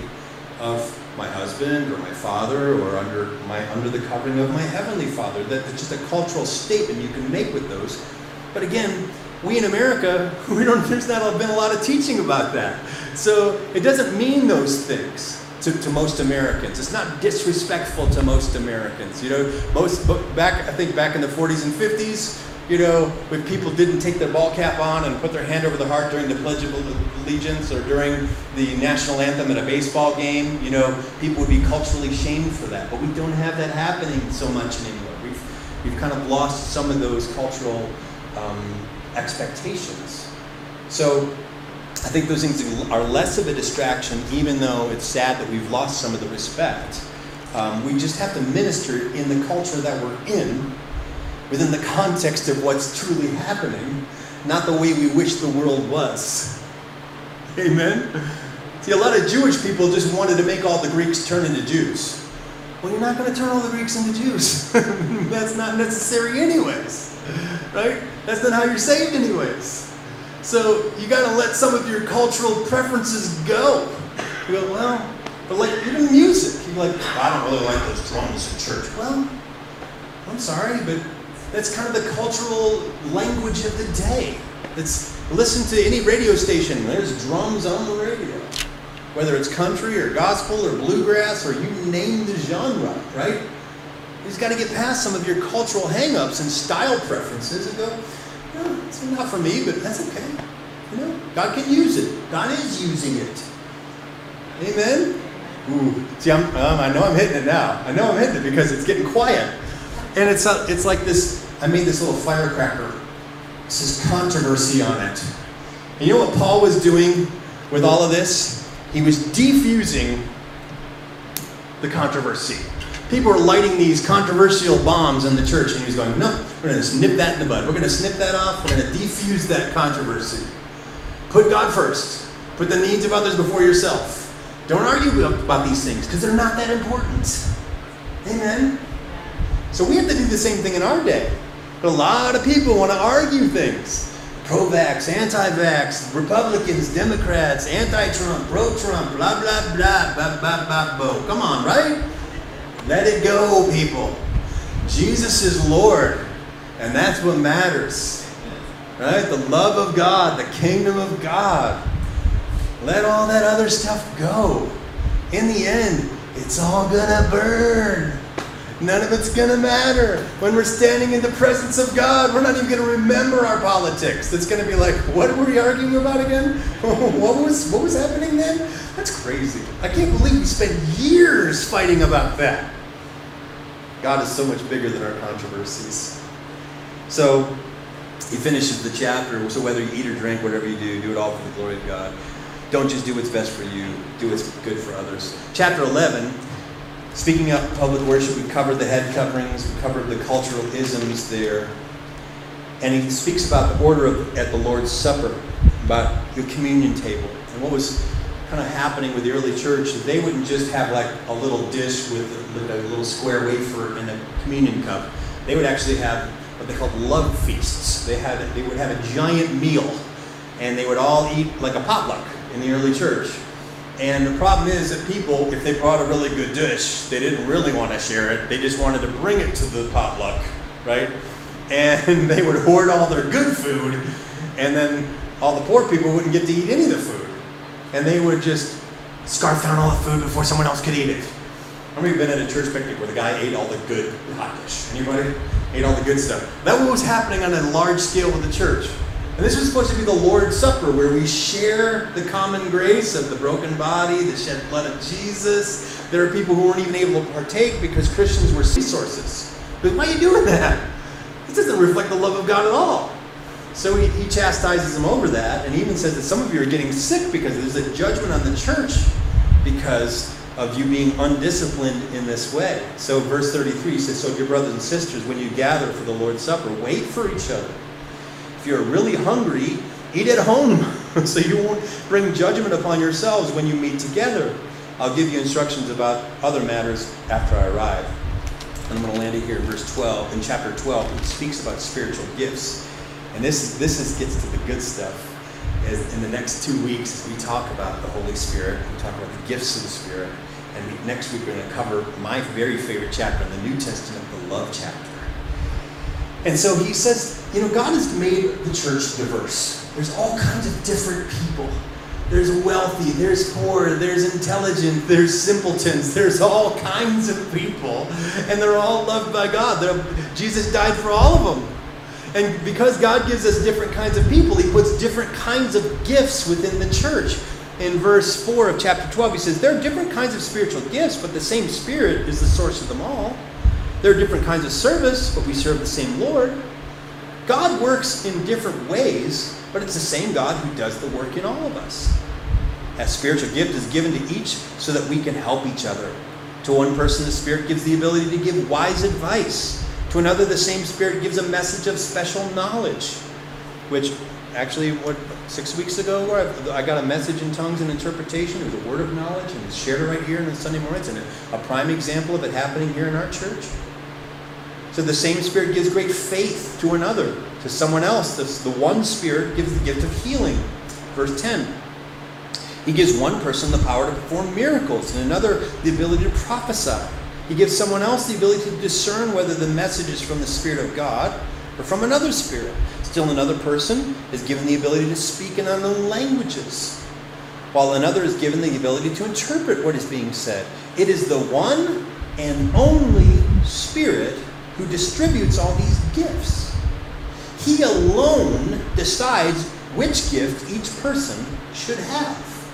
of my husband or my father or under my under the covering of my heavenly father. That, that's just a cultural statement you can make with those. But again, we in America, we don't there's not been a lot of teaching about that. So it doesn't mean those things to, to most Americans. It's not disrespectful to most Americans. You know, most back I think back in the 40s and 50s, you know, when people didn't take their ball cap on and put their hand over the heart during the Pledge of Allegiance or during the national anthem at a baseball game, you know, people would be culturally shamed for that. But we don't have that happening so much anymore. We've, we've kind of lost some of those cultural um, expectations. So I think those things are less of a distraction, even though it's sad that we've lost some of the respect. Um, we just have to minister in the culture that we're in within the context of what's truly happening, not the way we wish the world was. Amen? See, a lot of Jewish people just wanted to make all the Greeks turn into Jews. Well, you're not going to turn all the Greeks into Jews. That's not necessary, anyways. Right? That's not how you're saved, anyways. So you got to let some of your cultural preferences go. You go, well, but like even music, you're like, I don't really like those drums in church. Well, I'm sorry, but that's kind of the cultural language of the day. It's listen to any radio station. There's drums on the radio, whether it's country or gospel or bluegrass or you name the genre, right? You just got to get past some of your cultural hangups and style preferences and go, it's not for me, but that's okay. You know, God can use it. God is using it. Amen. Ooh, see, I'm, um, I know I'm hitting it now. I know I'm hitting it because it's getting quiet, and it's a, it's like this I made this little firecracker. It says controversy on it. And you know what Paul was doing with all of this? He was defusing the controversy. People were lighting these controversial bombs in the church, and he was going, No, we're going to nip that in the bud. We're going to snip that off. We're going to defuse that controversy. Put God first. Put the needs of others before yourself. Don't argue about these things because they're not that important. Amen? So we have to do the same thing in our day. But a lot of people want to argue things. Pro vax, anti vax, Republicans, Democrats, anti Trump, pro Trump, blah, blah, blah, blah, blah, blah, blah. Come on, right? Let it go, people. Jesus is Lord, and that's what matters. Right? The love of God, the kingdom of God. Let all that other stuff go. In the end, it's all gonna burn. None of it's to matter. When we're standing in the presence of God, we're not even to remember our politics. It's to be like, what were we arguing about again? what was what was happening then? That's crazy. I can't believe we spent years fighting about that. God is so much bigger than our controversies. So he finishes the chapter. So whether you eat or drink, whatever you do, do it all for the glory of God. Don't just do what's best for you, do what's good for others. Chapter 11, speaking of public worship, we covered the head coverings, we covered the cultural isms there. And he speaks about the order of, at the Lord's Supper, about the communion table. And what was kind of happening with the early church they wouldn't just have like a little dish with a, with a little square wafer and a communion cup. They would actually have what they called love feasts. They had they would have a giant meal, and they would all eat like a potluck in the early church. And the problem is that people, if they brought a really good dish, they didn't really want to share it. They just wanted to bring it to the potluck, right? And they would hoard all their good food, and then all the poor people wouldn't get to eat any of the food. And they would just scarf down all the food before someone else could eat it. How many been at a church picnic where the guy ate all the good hot dish? Anybody? Ate all the good stuff. That was happening on a large scale with the church. And this was supposed to be the Lord's Supper, where we share the common grace of the broken body, the shed blood of Jesus. There are people who weren't even able to partake because Christians were resources. But why are you doing that? This doesn't reflect the love of God at all. So he, he chastises them over that, and even says that some of you are getting sick because there's a judgment on the church because of you being undisciplined in this way. So, verse 33 says, So, dear brothers and sisters, when you gather for the Lord's Supper, wait for each other. If you're really hungry, eat at home so you won't bring judgment upon yourselves when you meet together. I'll give you instructions about other matters after I arrive. And I'm going to land it here in verse 12. In chapter 12, he speaks about spiritual gifts. And this, this is, gets to the good stuff. As in the next two weeks, we talk about the Holy Spirit, we talk about the gifts of the Spirit. And we, next week, we're going to cover my very favorite chapter in the New Testament, the love chapter. And so he says, you know, God has made the church diverse. There's all kinds of different people. There's wealthy, there's poor, there's intelligent, there's simpletons, there's all kinds of people. And they're all loved by God. They're, Jesus died for all of them. And because God gives us different kinds of people, He puts different kinds of gifts within the church. In verse 4 of chapter 12, He says, There are different kinds of spiritual gifts, but the same Spirit is the source of them all. There are different kinds of service, but we serve the same Lord. God works in different ways, but it's the same God who does the work in all of us. That spiritual gift is given to each so that we can help each other. To one person, the Spirit gives the ability to give wise advice. To another, the same Spirit gives a message of special knowledge, which actually, what, six weeks ago, I got a message in tongues and interpretation. It was a word of knowledge, and it's shared right here in the Sunday mornings, and a prime example of it happening here in our church. So the same Spirit gives great faith to another. To someone else, the, the one Spirit gives the gift of healing. Verse 10. He gives one person the power to perform miracles, and another the ability to prophesy. He gives someone else the ability to discern whether the message is from the Spirit of God or from another spirit. Still, another person is given the ability to speak in unknown languages, while another is given the ability to interpret what is being said. It is the one and only Spirit who distributes all these gifts. He alone decides which gift each person should have.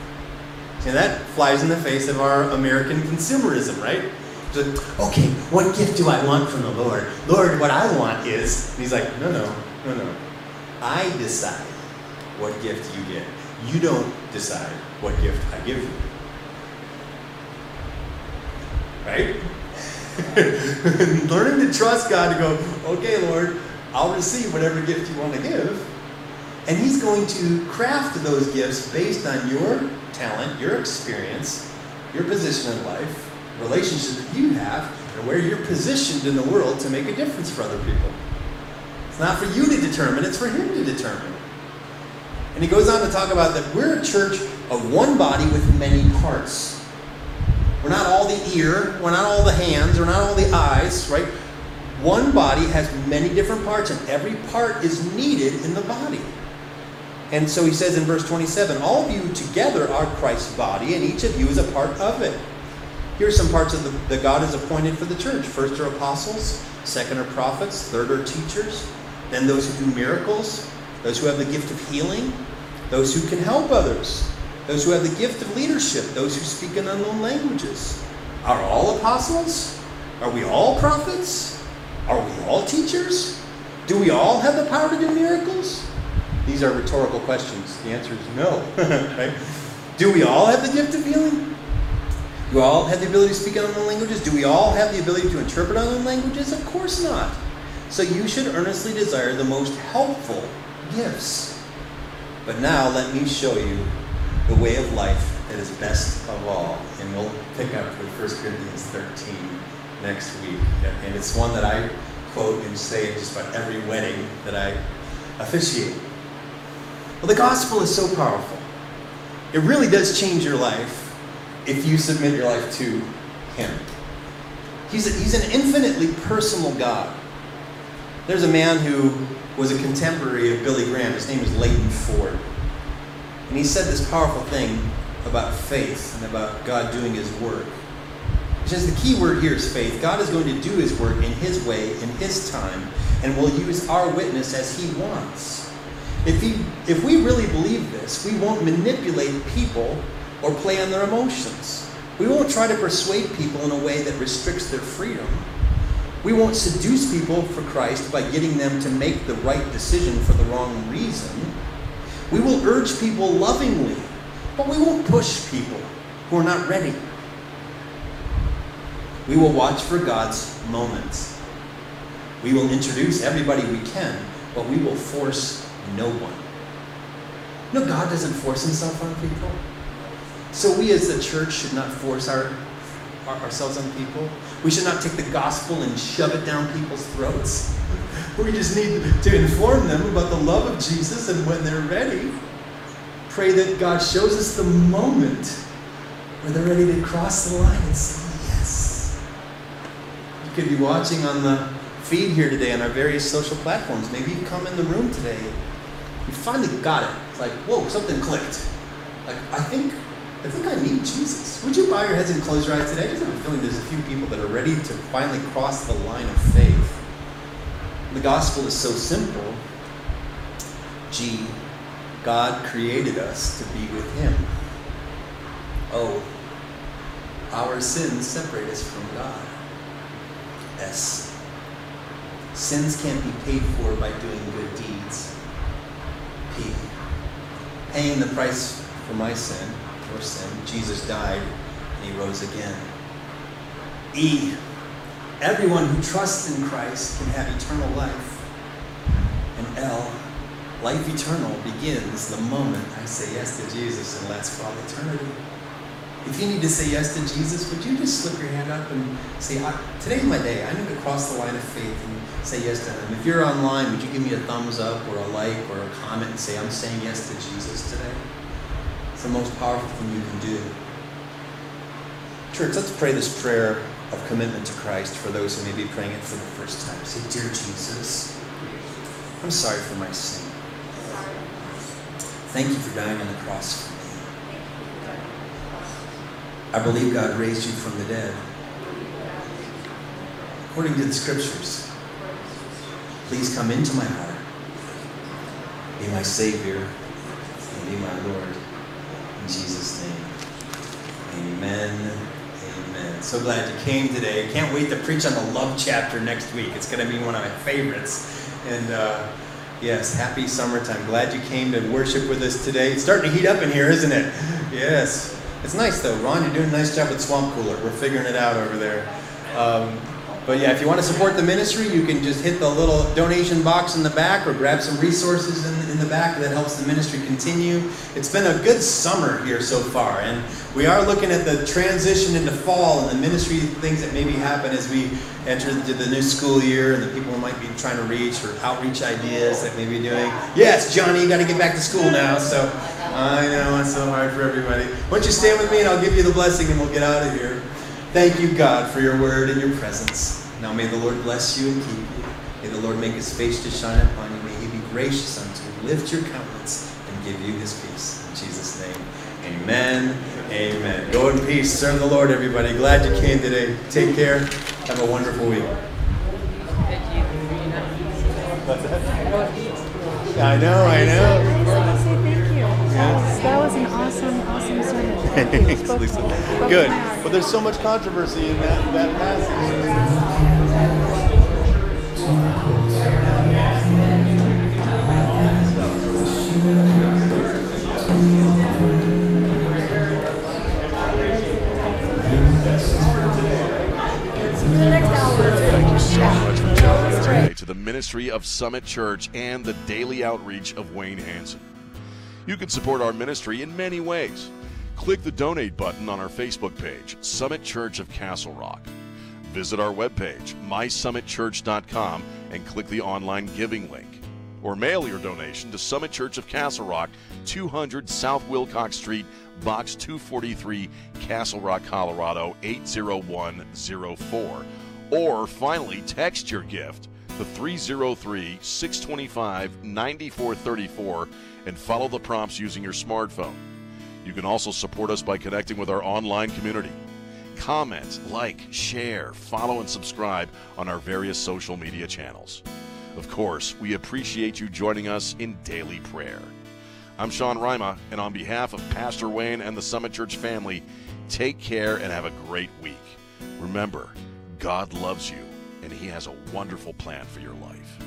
See, that flies in the face of our American consumerism, right? Okay, what gift do I want from the Lord? Lord, what I want is. He's like, no, no, no, no. I decide what gift you get. You don't decide what gift I give you. Right? Learning to trust God to go, okay, Lord, I'll receive whatever gift you want to give. And He's going to craft those gifts based on your talent, your experience, your position in life, relationships that you have, and where you're positioned in the world to make a difference for other people. It's not for you to determine, it's for Him to determine. And he goes on to talk about that we're a church of one body with many parts. We're not all the ear, we're not all the hands, we're not all the eyes, right? One body has many different parts, and every part is needed in the body. And so he says in verse 27 All of you together are Christ's body, and each of you is a part of it. Here are some parts of the, that God has appointed for the church. First are apostles, second are prophets, third are teachers, then those who do miracles, those who have the gift of healing, those who can help others, Those who have the gift of leadership, those who speak in unknown languages. Are all apostles? Are we all prophets? Are we all teachers? Do we all have the power to do miracles? These are rhetorical questions. The answer is no. right? Do we all have the gift of healing? Do all have the ability to speak in unknown languages? Do we all have the ability to interpret unknown languages? Of course not. So you should earnestly desire the most helpful gifts. But now let me show you the way of life that is best of all. And we'll pick up with 1 Corinthians 13 next week. And it's one that I quote and say at just about every wedding that I officiate. Well, the gospel is so powerful. It really does change your life if you submit your life to Him. He's, a, he's an infinitely personal God. There's a man who was a contemporary of Billy Graham. His name is Leighton Ford. And he said this powerful thing about faith and about God doing His work. He says the key word here is faith. God is going to do His work in His way, in His time, and will use our witness as He wants. If, he, if we really believe this, we won't manipulate people or play on their emotions. We won't try to persuade people in a way that restricts their freedom. We won't seduce people for Christ by getting them to make the right decision for the wrong reason. We will urge people lovingly, but we won't push people who are not ready. We will watch for God's moments. We will introduce everybody we can, but we will force no one. No, God doesn't force himself on people. So we as the church should not force our, our, ourselves on people. We should not take the gospel and shove it down people's throats. We just need to inform them about the love of Jesus and when they're ready, pray that God shows us the moment where they're ready to cross the line and say yes. You could be watching on the feed here today on our various social platforms. Maybe you come in the room today. You finally got it. It's like, whoa, something clicked. Like, I think I think I need Jesus. Would you bow your heads and close your eyes today? I just have a feeling there's a few people that are ready to finally cross the line of faith. The gospel is so simple. G, God created us to be with Him. O, our sins separate us from God. S, sins can't be paid for by doing good deeds. P, paying the price for my sin your sin. Jesus died and he rose again. E. Everyone who trusts in Christ can have eternal life. And L. Life eternal begins the moment I say yes to Jesus and lasts for all eternity. If you need to say yes to Jesus, would you just slip your hand up and say, Today's my day. I need to cross the line of faith and say yes to Him. If you're online, would you give me a thumbs up or a like or a comment and say, I'm saying yes to Jesus today? It's the most powerful thing you can do. Church, let's pray this prayer of commitment to Christ for those who may be praying it for the first time. Say, Dear Jesus, I'm sorry for my sin. Thank you for dying on the cross for me. I believe God raised you from the dead. According to the scriptures, please come into my heart. Be my Savior and be my Lord. In Jesus' name. Amen. Amen. So glad you came today. Can't wait to preach on the love chapter next week. It's going to be one of my favorites. And uh, yes, happy summertime. Glad you came to worship with us today. It's starting to heat up in here, isn't it? Yes. It's nice though. Ron, you're doing a nice job with Swamp Cooler. We're figuring it out over there. Um, but yeah, if you want to support the ministry, you can just hit the little donation box in the back or grab some resources in, in the back that helps the ministry continue. It's been a good summer here so far, and we are looking at the transition into fall and the ministry things that maybe happen as we enter into the new school year and the people might be trying to reach or outreach ideas that we may be doing. Yes, Johnny, you got to get back to school now, so I know it's so hard for everybody. Why don't you stand with me and I'll give you the blessing and we'll get out of here. Thank you, God, for your word and your presence. Now may the Lord bless you and keep you. May the Lord make his face to shine upon you. May he be gracious unto you, lift your countenance, and give you his peace. In Jesus' name, amen. Amen. Go in peace. Serve the Lord, everybody. Glad you came today. Take care. Have a wonderful week. I know, I know. I just want to say thank you. That was an awesome, awesome. Thanks, Lisa. Good. But there's so much controversy in that, that passage. To the ministry of Summit Church and the daily outreach of Wayne Hanson. You can support our ministry in many ways. Click the donate button on our Facebook page, Summit Church of Castle Rock. Visit our webpage, mysummitchurch.com, and click the online giving link. Or mail your donation to Summit Church of Castle Rock, 200 South Wilcox Street, Box 243, Castle Rock, Colorado 80104. Or finally, text your gift to 303 625 9434 and follow the prompts using your smartphone. You can also support us by connecting with our online community. Comment, like, share, follow, and subscribe on our various social media channels. Of course, we appreciate you joining us in daily prayer. I'm Sean Rima, and on behalf of Pastor Wayne and the Summit Church family, take care and have a great week. Remember, God loves you, and He has a wonderful plan for your life.